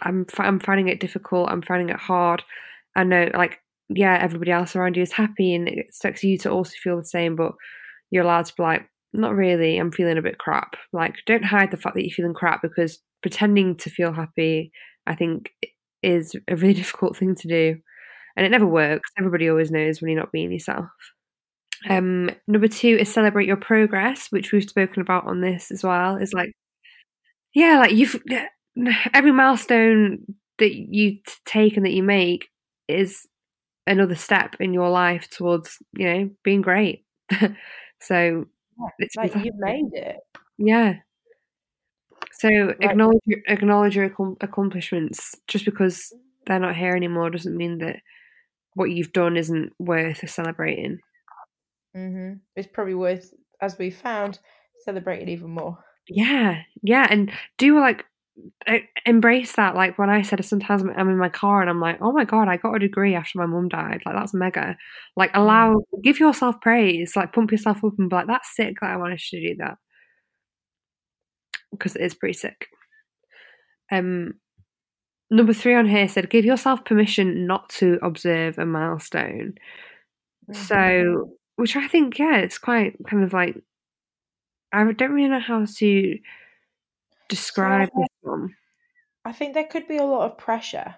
I'm I'm finding it difficult. I'm finding it hard. I know, like, yeah, everybody else around you is happy, and it expects you to also feel the same. But you're allowed to be like, not really. I'm feeling a bit crap. Like, don't hide the fact that you're feeling crap because pretending to feel happy, I think, is a really difficult thing to do, and it never works. Everybody always knows when you're not being yourself. Um, number two is celebrate your progress, which we've spoken about on this as well. Is like, yeah, like you've every milestone that you take and that you make is another step in your life towards you know being great. so Yeah, it's Like you made it. yeah. So acknowledge your, acknowledge your accomplishments. Just because they're not here anymore doesn't mean that what you've done isn't worth celebrating. Hmm It's probably worth, as we found, celebrating even more. Yeah, yeah, and do like embrace that. Like when I said sometimes I'm- in my car and I'm like, oh my god, I got a degree after my mum died. Like that's mega. Like allow, give yourself praise. Like pump yourself up and be like, that's sick that I managed to do that because it is pretty sick. Um, number three on here said, give yourself permission not to observe a milestone. Mhm. So, which I think, yeah, it's quite kind of like I don't really know how to describe So this one. I think there could be a lot of pressure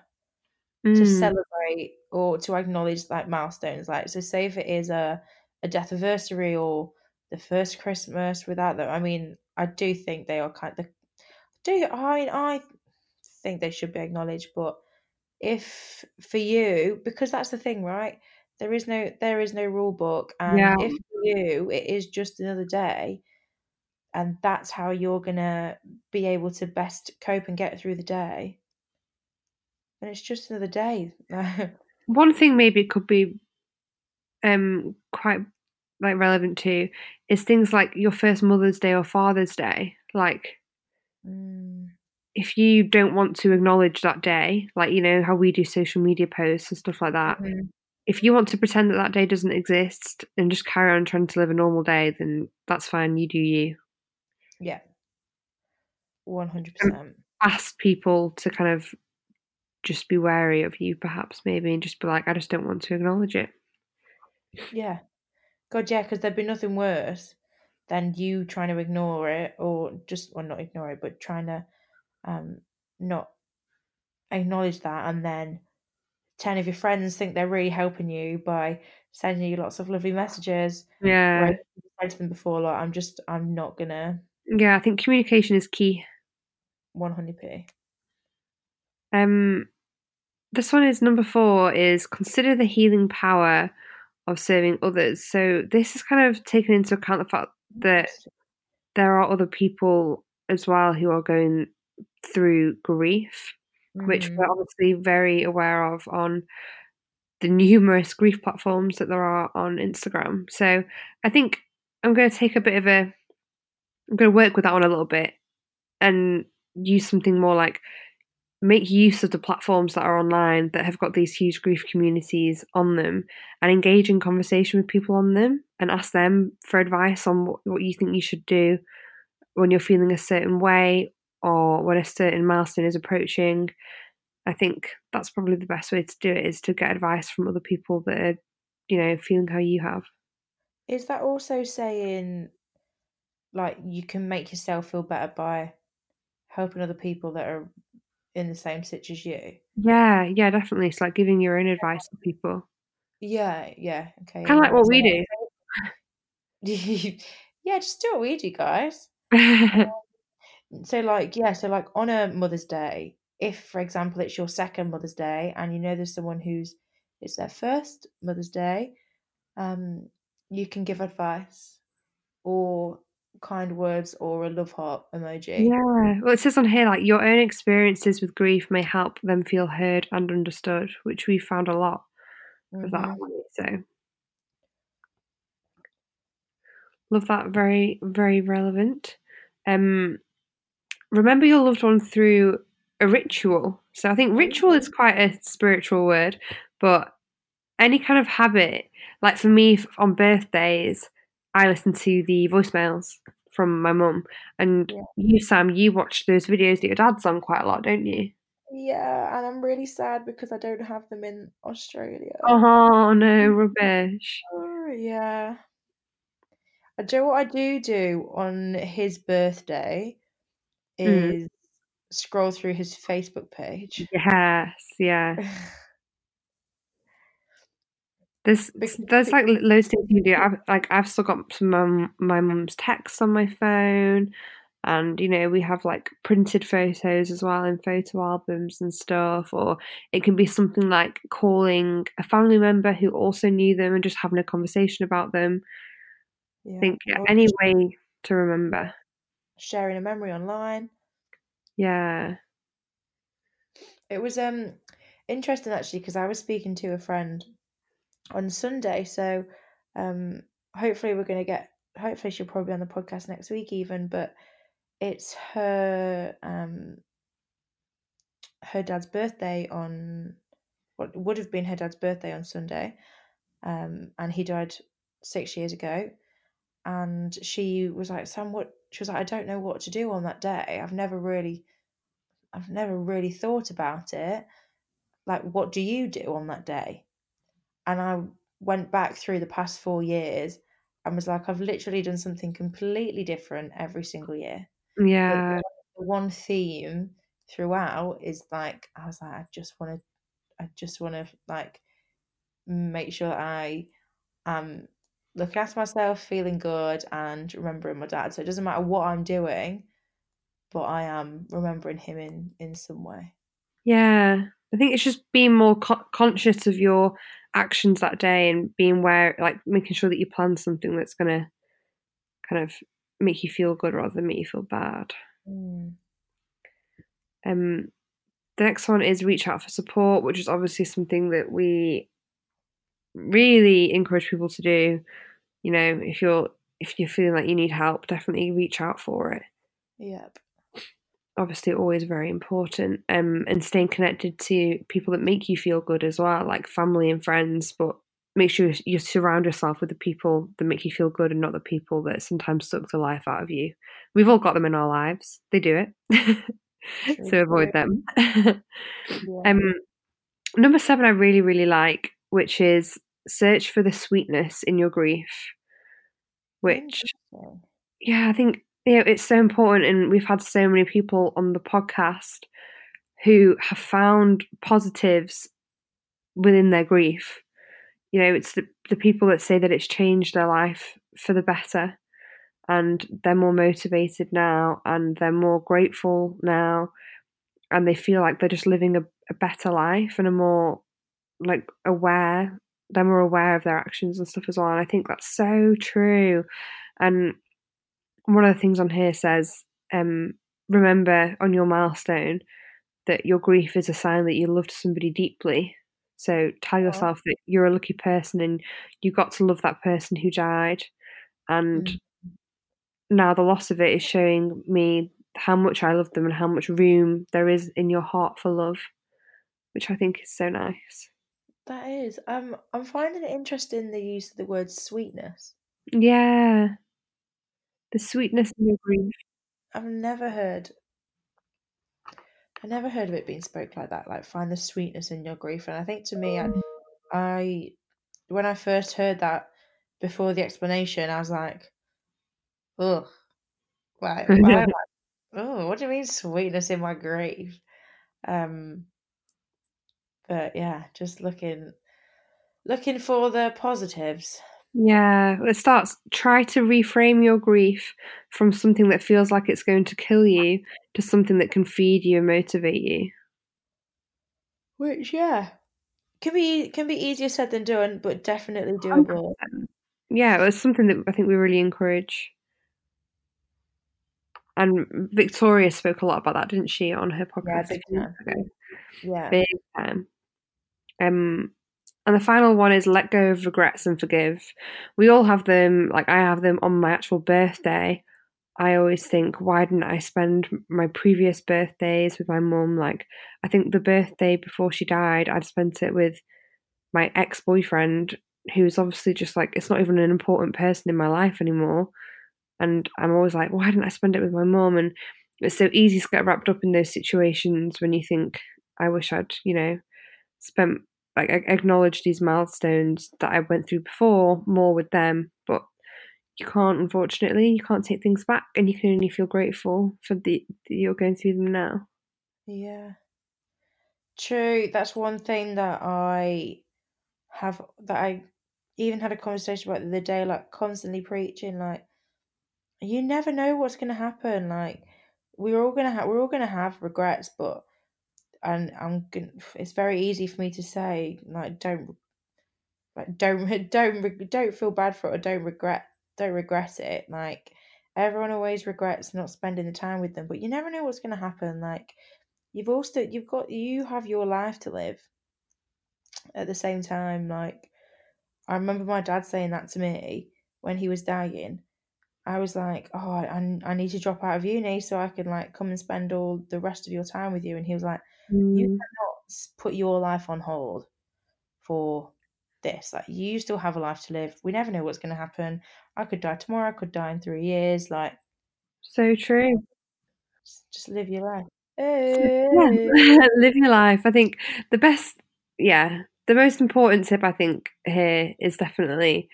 to Mm, celebrate or to acknowledge like milestones. Like, so say if it is a a death anniversary or the first Christmas without them. I mean, I do think they are kind of do I I think they should be acknowledged, but if for you, because that's the thing, right? There is no there is no rule book, and Yeah. if for you it is just another day, and that's how you're gonna be able to best cope and get through the day, And it's just another day. One thing maybe could be um quite like relevant to is things like your first Mother's Day or Father's Day. Like Mm, if you don't want to acknowledge that day, like you know how we do social media posts and stuff like that, mhm. If you want to pretend that that day doesn't exist and just carry on trying to live a normal day, then that's fine. You do you. Yeah, one hundred percent. Ask people to kind of just be wary of you, perhaps, maybe, and just be like, I just don't want to acknowledge it. Yeah, God, yeah, because there'd be nothing worse than you trying to ignore it or just or not ignore it, but trying to um not acknowledge that and then 10 of your friends think they're really helping you by sending you lots of lovely messages. Yeah. You said to them before, like, I'm just, I'm not gonna Yeah, I think communication is key. 100p. Um, this one is number four is consider the healing power of serving others. So this is kind of taken into account the fact that there are other people as well who are going through grief, which Mhm. we're obviously very aware of on the numerous grief platforms that there are on Instagram. So I think I'm going to take a bit of a, I'm going to work with that one a little bit and use something more like make use of the platforms that are online that have got these huge grief communities on them and engage in conversation with people on them and ask them for advice on what, what you think you should do when you're feeling a certain way or when a certain milestone is approaching. I think that's probably the best way to do it is to get advice from other people that are, you know, feeling how you have. Is that also saying like you can make yourself feel better by helping other people that are in the same situation as you? Yeah, yeah, definitely. It's like giving your own advice to people. Yeah, yeah, okay. Kind of like what we do. yeah, just do what we do, guys. Um, So, like, yeah, so like on a Mother's Day, if, for example, it's your second Mother's Day and you know there's someone who's it's their first Mother's Day, um, you can give advice or kind words or a love heart emoji. Yeah. Well, it says on here like your own experiences with grief may help them feel heard and understood, which we found a lot of that. Mhm. haven't? So love that. Very, very relevant. Um, remember your loved one through a ritual. So I think ritual is quite a spiritual word, but any kind of habit, like for me on birthdays, I listen to the voicemails from my mum. And Yeah. you, Sam, you watch those videos that your dad's on quite a lot, don't you? Yeah, and I'm really sad because I don't have them in Australia. Oh no, rubbish. Oh, yeah. Uh, Do you know what I do do on his birthday Mm. is scroll through his Facebook page. Yes, yeah. There's there's like lo- loads of things you can do. I've like I've still got some um, my mum's texts on my phone, and you know we have like printed photos as well in photo albums and stuff. Or it can be something like calling a family member who also knew them and just having a conversation about them. I think yeah, any way to remember. Sharing a memory online. Yeah. It was um interesting actually because I was speaking to a friend on Sunday, so um hopefully we're gonna get hopefully she'll probably be on the podcast next week even, but it's her um her dad's birthday on what would have been her dad's birthday on Sunday. Um and he died six years ago. And she was like, Sam, what she was like, I don't know what to do on that day. I've never really I've never really thought about it. Like, what do you do on that day? And I went back through the past four years and was like, I've literally done something completely different every single year. Yeah. the one theme throughout is like, I was like, I just want to, I just want to like make sure I am looking after myself, feeling good, and remembering my dad. So it doesn't matter what I'm doing, but I am remembering him in in some way. Yeah, I think it's just being more co- conscious of your actions that day and being aware, like making sure that you plan something that's gonna kind of make you feel good rather than make you feel bad. Mm. Um, the next one is reach out for support, which is obviously something that we really encourage people to do. You know, if you're if you're feeling like you need help, definitely reach out for it. Yep. obviously always very important um and staying connected to people that make you feel good as well like family and friends but make sure you surround yourself with the people that make you feel good and not the people that sometimes suck the life out of you we've all got them in our lives they do it so avoid them Yeah. um number seven i really really like which is search for the sweetness in your grief which yeah, I think you know, it's so important, and we've had so many people on the podcast who have found positives within their grief. You know, it's the, the people that say that it's changed their life for the better and they're more motivated now and they're more grateful now and they feel like they're just living a, a better life and are more like aware they're aware of their actions and stuff as well and i think that's so true. And one of the things on here says um, remember on your milestone that your grief is a sign that you loved somebody deeply. So tell yourself that you're a lucky person and you got to love that person who died. And mm. now the loss of it is showing me how much I love them and how much room there is in your heart for love, which I think is so nice. That is. Um, I'm finding it interesting the use of the word sweetness. Yeah. The sweetness in your grief. I've never heard I never heard of it being spoke like that, like find the sweetness in your grief. And I think to me I, I when I first heard that before the explanation, I was like, Oh, why? why I, oh, what do you mean sweetness in my grief? Um, but yeah, just looking, looking for the positives. Yeah, it starts. Try to reframe your grief from something that feels like it's going to kill you to something that can feed you and motivate you. Which, yeah, can be can be easier said than done, but definitely doable. 100%. Yeah, it's something that I think we really encourage. And Victoria spoke a lot about that, didn't she, on her podcast? Yeah, big. Yeah. Big. Um, and the final one is let go of regrets and forgive. We all have them, like I have them on my actual birthday. I always think, why didn't I spend my previous birthdays with my mum? Like, I think the birthday before she died, I'd spent it with my ex boyfriend, who's obviously just like, it's not even an important person in my life anymore. And I'm always like, why didn't I spend it with my mom? And it's so easy to get wrapped up in those situations when you think, I wish I'd, you know, spent like acknowledge these milestones that I went through before more with them. But you can't, unfortunately, you can't take things back, and you can only feel grateful for the that you're going through them now. Yeah, true. That's one thing that I have that I even had a conversation about the other day, like constantly preaching, like you never know what's going to happen. Like we're all gonna have we're all gonna have regrets, but and I'm. It's very easy for me to say like don't like don't don't don't feel bad for it or don't regret don't regret it. Like everyone always regrets not spending the time with them, but you never know what's going to happen. Like you've also you've got you have your life to live. At the same time, like I remember my dad saying that to me when he was dying I was like, oh, I, I need to drop out of uni so I can like come and spend all the rest of your time with you. And he was like, mm. you cannot put your life on hold for this. Like, you still have a life to live. We never know what's going to happen. I could die tomorrow. I could die in three years. Like, so true. Just live your life. Yeah. live your life. I think the best, yeah, the most important tip I think here is definitely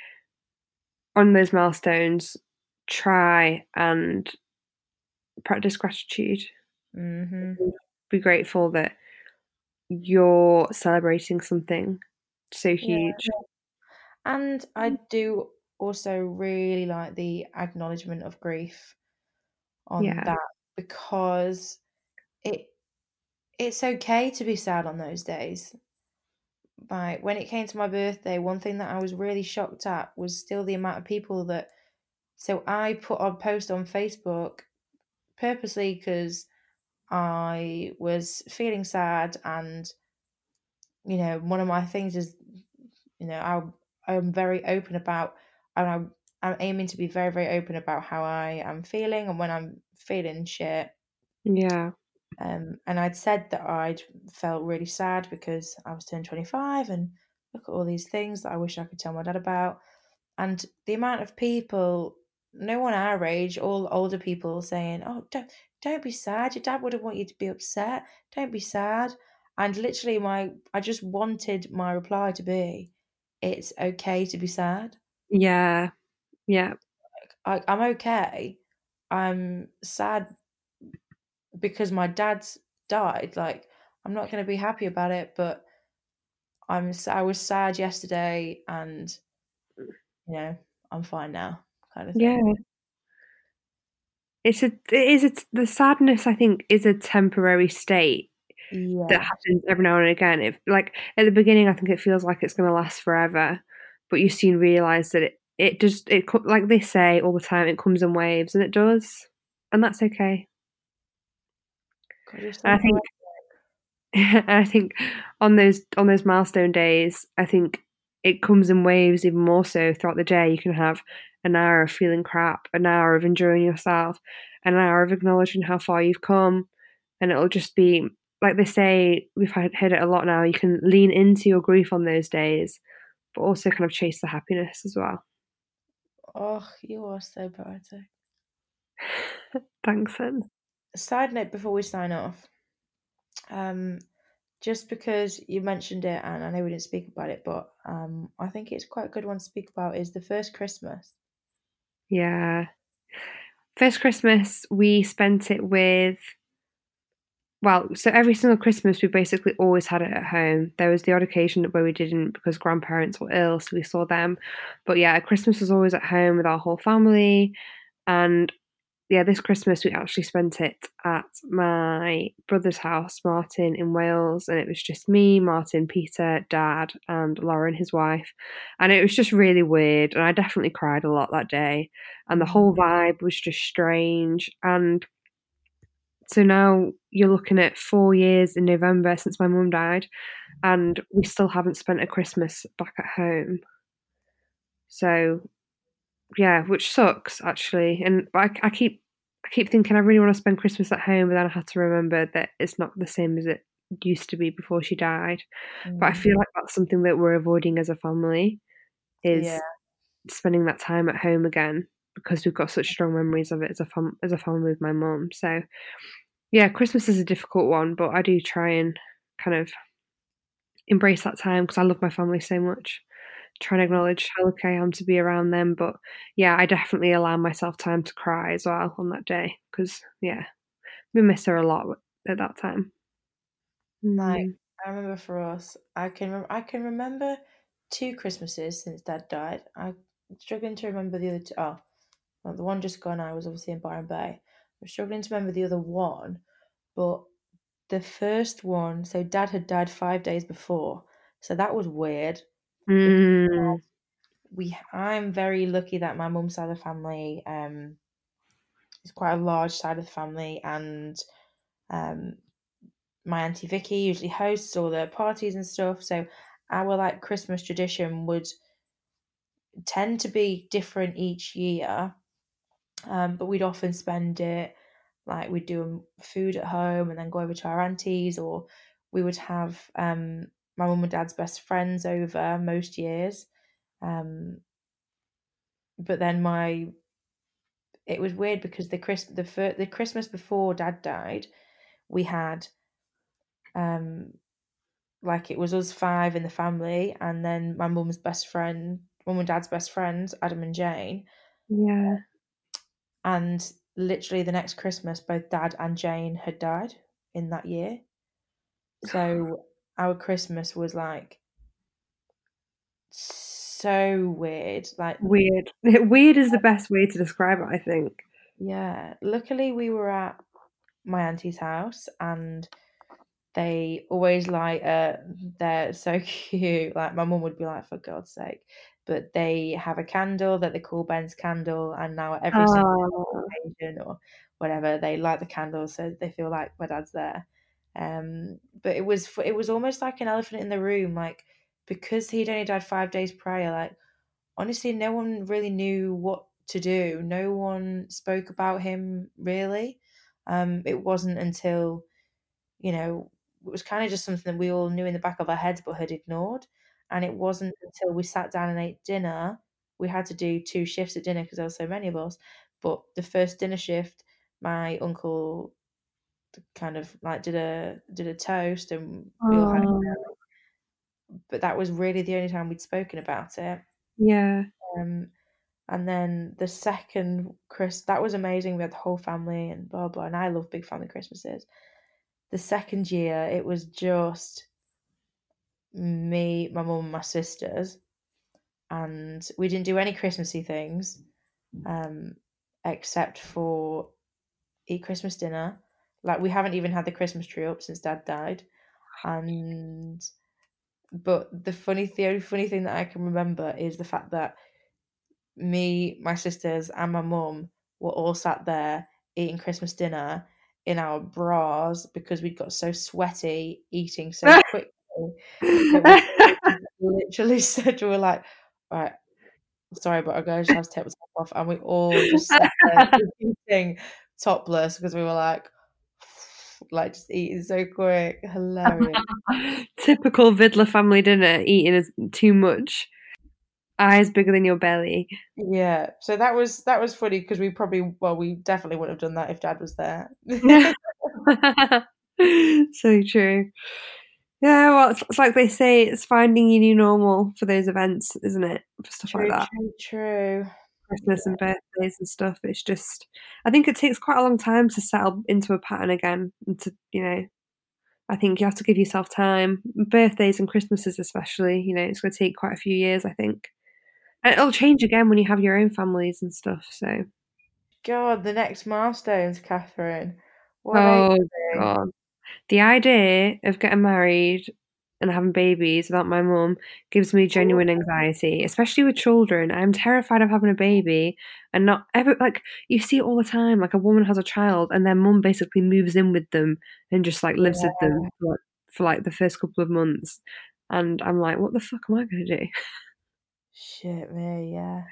on those milestones try and practice gratitude. Mm-hmm. Be grateful that you're celebrating something so huge. Yeah. And I mm. do also really like the acknowledgement of grief on yeah. that because it it's okay to be sad on those days. Like when it came to my birthday, one thing that I was really shocked at was still the amount of people that so I put a post on Facebook purposely because I was feeling sad and you know one of my things is you know I I'm very open about and I'm I'm aiming to be very very open about how I am feeling and when I'm feeling shit. Yeah. Um, and I'd said that I'd felt really sad because I was turned 25 and look at all these things that I wish I could tell my dad about. And the amount of people no one our age, all older people saying, "Oh, don't don't be sad. Your dad wouldn't want you to be upset. Don't be sad." And literally, my I just wanted my reply to be, "It's okay to be sad." Yeah, yeah. I, I'm okay. I'm sad because my dad's died. Like, I'm not going to be happy about it, but I'm I was sad yesterday, and you know, I'm fine now, kind of thing. Yeah. It's a it is it's the sadness I think is a temporary state that happens every now and again. If like at the beginning I think it feels like it's gonna last forever, but you soon realise that it it just it like they say all the time, it comes in waves and it does. And that's okay. God, so I think I think on those on those milestone days, I think it comes in waves even more so throughout the day. You can have an hour of feeling crap, an hour of enjoying yourself, an hour of acknowledging how far you've come, and it'll just be like they say. We've heard it a lot now. You can lean into your grief on those days, but also kind of chase the happiness as well. Oh, you are so poetic. Thanks, then. Side note before we sign off, um, just because you mentioned it, and I know we didn't speak about it, but um, I think it's quite a good one to speak about. Is the first Christmas? Yeah. First Christmas, we spent it with. Well, so every single Christmas, we basically always had it at home. There was the odd occasion where we didn't because grandparents were ill, so we saw them. But yeah, Christmas was always at home with our whole family. And yeah, this Christmas, we actually spent it at my brother's house, Martin, in Wales. And it was just me, Martin, Peter, dad, and Lauren, his wife. And it was just really weird. And I definitely cried a lot that day and the whole mm. vibe was just strange. And so now you're looking at four years in November since my mum died, and we still haven't spent a Christmas back at home. So, yeah, which sucks actually. And I, I keep I keep thinking I really want to spend Christmas at home, but then I had to remember that it's not the same as it used to be before she died. But I Mm, feel like that's something that we're avoiding as a family is Yeah. spending that time at home again because we've got such strong memories of it as a fam- as a family with my mum. So yeah, Christmas is a difficult one, but I do try and kind of embrace that time because I love my family so much. Try and acknowledge how lucky I am to be around them, but yeah, I definitely allow myself time to cry as well on that day because yeah, we miss her a lot at that time. Like Mm. I remember for us, I can rem- I can remember two Christmases since Dad died. I'm struggling to remember the other two. Oh, well, the one just gone. I was obviously in Byron Bay. I'm struggling to remember the other one, but the first one. So Dad had died five days before, so that was weird. Mm. We I'm very lucky that my mum's side of the family um is quite a large side of the family, and um my auntie Vicky usually hosts all the parties and stuff. So our like Christmas tradition would tend to be different each year, um, but we'd often spend it like we'd do food at home and then go over to our aunties, or we would have um, my mum and dad's best friends over most years. Um, but then my it was weird because the Chris the fir- the Christmas before dad died, we had um like it was us five in the family and then my mum's best friend mum and dad's best friends adam and jane Yeah. and literally the next christmas both dad and jane had died in that year so our christmas was like so weird like Weird. Weird is the best way to describe it, I think. yeah luckily we were at my auntie's house and they always like uh they're so cute like my mum would be like for god's sake but they have a candle that they call ben's candle and now every single Oh, occasion or whatever they light the candle so they feel like my dad's there um but it was it was almost like an elephant in the room like because he'd only died five days prior like honestly no one really knew what to do. No one spoke about him really. Um it wasn't until you know it was kind of just something that we all knew in the back of our heads but had ignored and it wasn't until we sat down and ate dinner we had to do two shifts at dinner because there were so many of us but the first dinner shift my uncle kind of like did a did a toast and we all had a oh, but that was really the only time we'd spoken about it yeah. um And then the second Chris, that was amazing. We had the whole family and blah blah. And I love big family Christmases. The second year, it was just me, my mum, and my sisters, and we didn't do any Christmassy things, um, except for eat Christmas dinner. Like we haven't even had the Christmas tree up since Dad died, and but the funny, the only funny thing that I can remember is the fact that me, my sisters, and my mum were all sat there eating Christmas dinner in our bras because we'd got so sweaty eating so quickly. we literally said we were like, right, sorry, but our guys just have to take the top off, and we all just sat there eating topless because we were like, like just eating so quick, hilarious. Typical Vidler family dinner, eating as too much. Eyes bigger than your belly. Yeah, so that was that was funny because we probably well we definitely wouldn't have done that if Dad was there. so true. Yeah, well, it's, it's like they say, it's finding your new normal for those events, isn't it? For stuff true, like that. true, true. Christmas and birthdays and stuff. It's just, I think it takes quite a long time to settle into a pattern again. And to, you know, I think you have to give yourself time. Birthdays and Christmases, especially, you know, it's going to take quite a few years, I think. And it'll change again when you have your own families and stuff. So, God, the next milestones, Catherine. What oh. God. The idea of getting married and having babies without my mum gives me genuine oh. anxiety, especially with children. I'm terrified of having a baby and not ever like you see it all the time. Like a woman has a child and their mum basically moves in with them and just like lives with them for like, for like the first couple of months. And I'm like, what the fuck am I gonna do? Shit, me, yeah.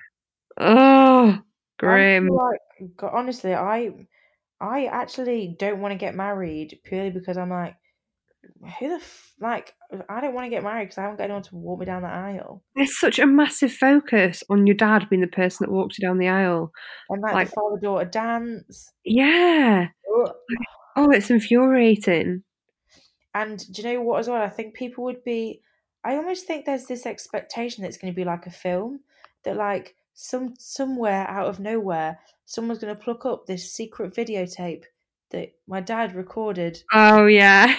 Oh, grim. like, honestly, I, I actually don't want to get married purely because I'm like, who the f- like? I don't want to get married because I haven't got anyone to walk me down the aisle. There's such a massive focus on your dad being the person that walks you down the aisle. And like, Like- the father daughter dance. Yeah. Ugh. Oh, it's infuriating. And do you know what as well? I think people would be. I almost think there's this expectation that it's going to be like a film that like some somewhere out of nowhere someone's going to pluck up this secret videotape that my dad recorded Oh yeah.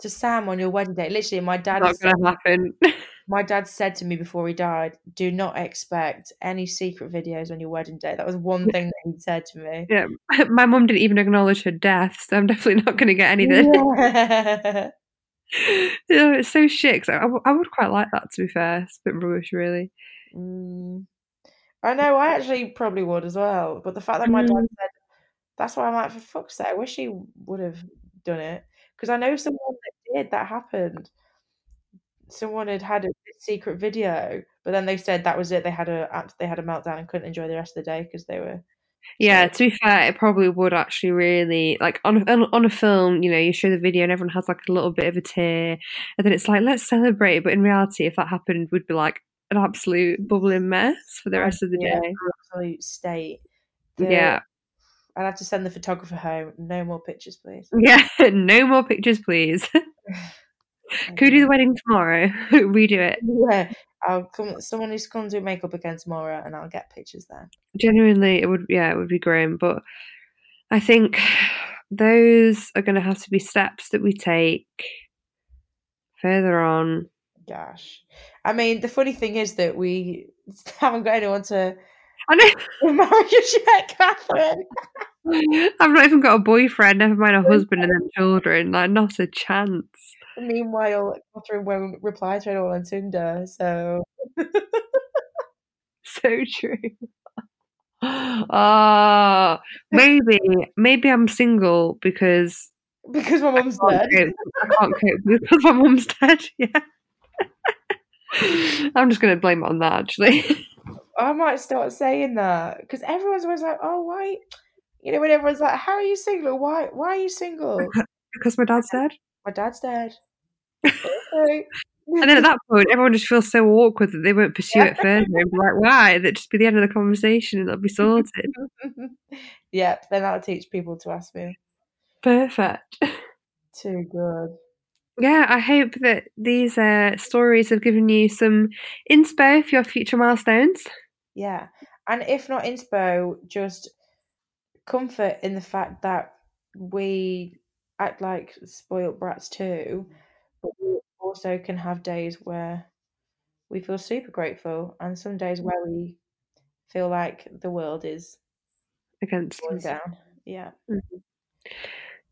To Sam on your wedding day. Literally, my dad Not said, gonna happen. my dad said to me before he died, "Do not expect any secret videos on your wedding day." That was one thing that he said to me. yeah. My mum didn't even acknowledge her death, so I'm definitely not gonna get anything. Yeah. Yeah, it's so shit. I, I would quite like that to be fair. It's a bit rubbish, really. Mm. I know. I actually probably would as well. But the fact that my dad Mm. said, that's why I'm like, for fuck's sake, I wish he would have done it because I know someone that did. That happened. Someone had had a secret video, but then they said that was it. They had a they had a meltdown and couldn't enjoy the rest of the day because they were. Yeah, to be fair, it probably would actually really like on on a film. You know, you show the video and everyone has like a little bit of a tear, and then it's like let's celebrate. But in reality, if that happened, would be like an absolute bubbling mess for the rest of the Yeah, day. absolute state. The- Yeah, I'd have to send the photographer home. No more pictures, please. yeah. no more pictures, please. Could we do the wedding tomorrow? Redo it. Yeah, I'll come. Someone to come do makeup again tomorrow, and I'll get pictures then. Genuinely, it would. Yeah, it would be grim. But I think those are going to have to be steps that we take further on. Gosh, I mean, the funny thing is that we haven't got anyone to I know. marry us yet, Catherine. I've not even got a boyfriend, never mind a husband and then children. Like, not a chance. Meanwhile, Catherine won't reply to anyone on Tinder, so So true. Ah, maybe, maybe I'm single because because my mum's dead. cope, I can't cope because my mum's dead. Yeah. I'm just going to blame it on that, actually. I might start saying that because everyone's always like, "Oh, why?" You know, when everyone's like, "How are you single? Why? Why are you single?" because my dad's dead. My dad's dead. Okay. And then at that point, everyone just feels so awkward that they won't pursue it further and be like, why? That'd just be the end of the conversation and that'll be sorted. yep, then that'll teach people to ask me. Perfect. Too good. Yeah, I hope that these uh, stories have given you some inspo for your future milestones. Yeah. and if not inspo, just comfort in the fact that we act like spoiled brats too, but we also can have days where we feel super grateful, and some days where we feel like the world is Against us. down. Yeah. Mhm.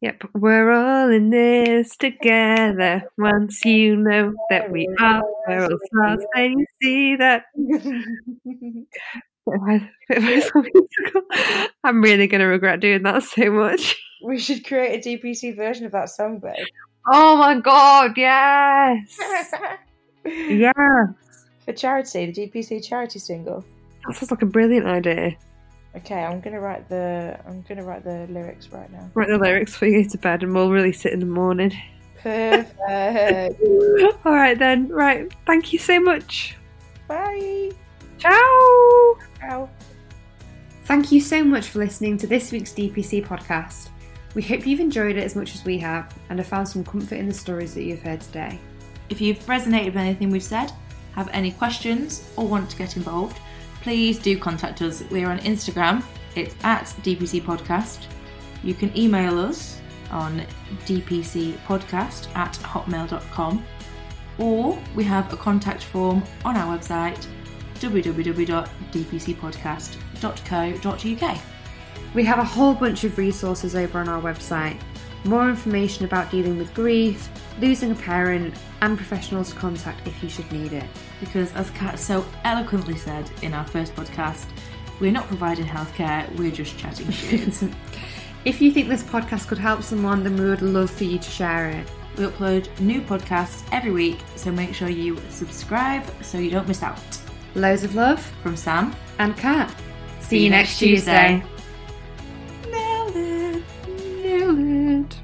Yep, we're all in this together. Once you know that we are, we're all stars, and you see that. I'm really going to regret doing that so much. we should create a DPC version of that song, babe. Oh my god, yes! Yeah, For charity, the DPC charity single. that sounds like a brilliant idea. Okay, I'm gonna write the I'm gonna write the lyrics right now. Write the lyrics before you go to bed, and we'll release it in the morning. Perfect. All right, then. Right, thank you so much. Bye. Ciao! Ciao. Thank you so much for listening to this week's DPC podcast. We hope you've enjoyed it as much as we have and have found some comfort in the stories that you've heard today. If you've resonated with anything we've said, have any questions, or want to get involved, please do contact us. We're on Instagram, it's at DPC Podcast. You can email us on dpcpodcast at hotmail.com, or we have a contact form on our website www.dpcpodcast.co.uk. We have a whole bunch of resources over on our website. More information about dealing with grief, losing a parent, and professionals to contact if you should need it. Because, as Kat so eloquently said in our first podcast, we're not providing healthcare, we're just chatting shit. If you think this podcast could help someone, then we would love for you to share it. We upload new podcasts every week, so make sure you subscribe so you don't miss out. Loads of love From Sam, and Kat. See you next Tuesday. Nailed it. Nailed it.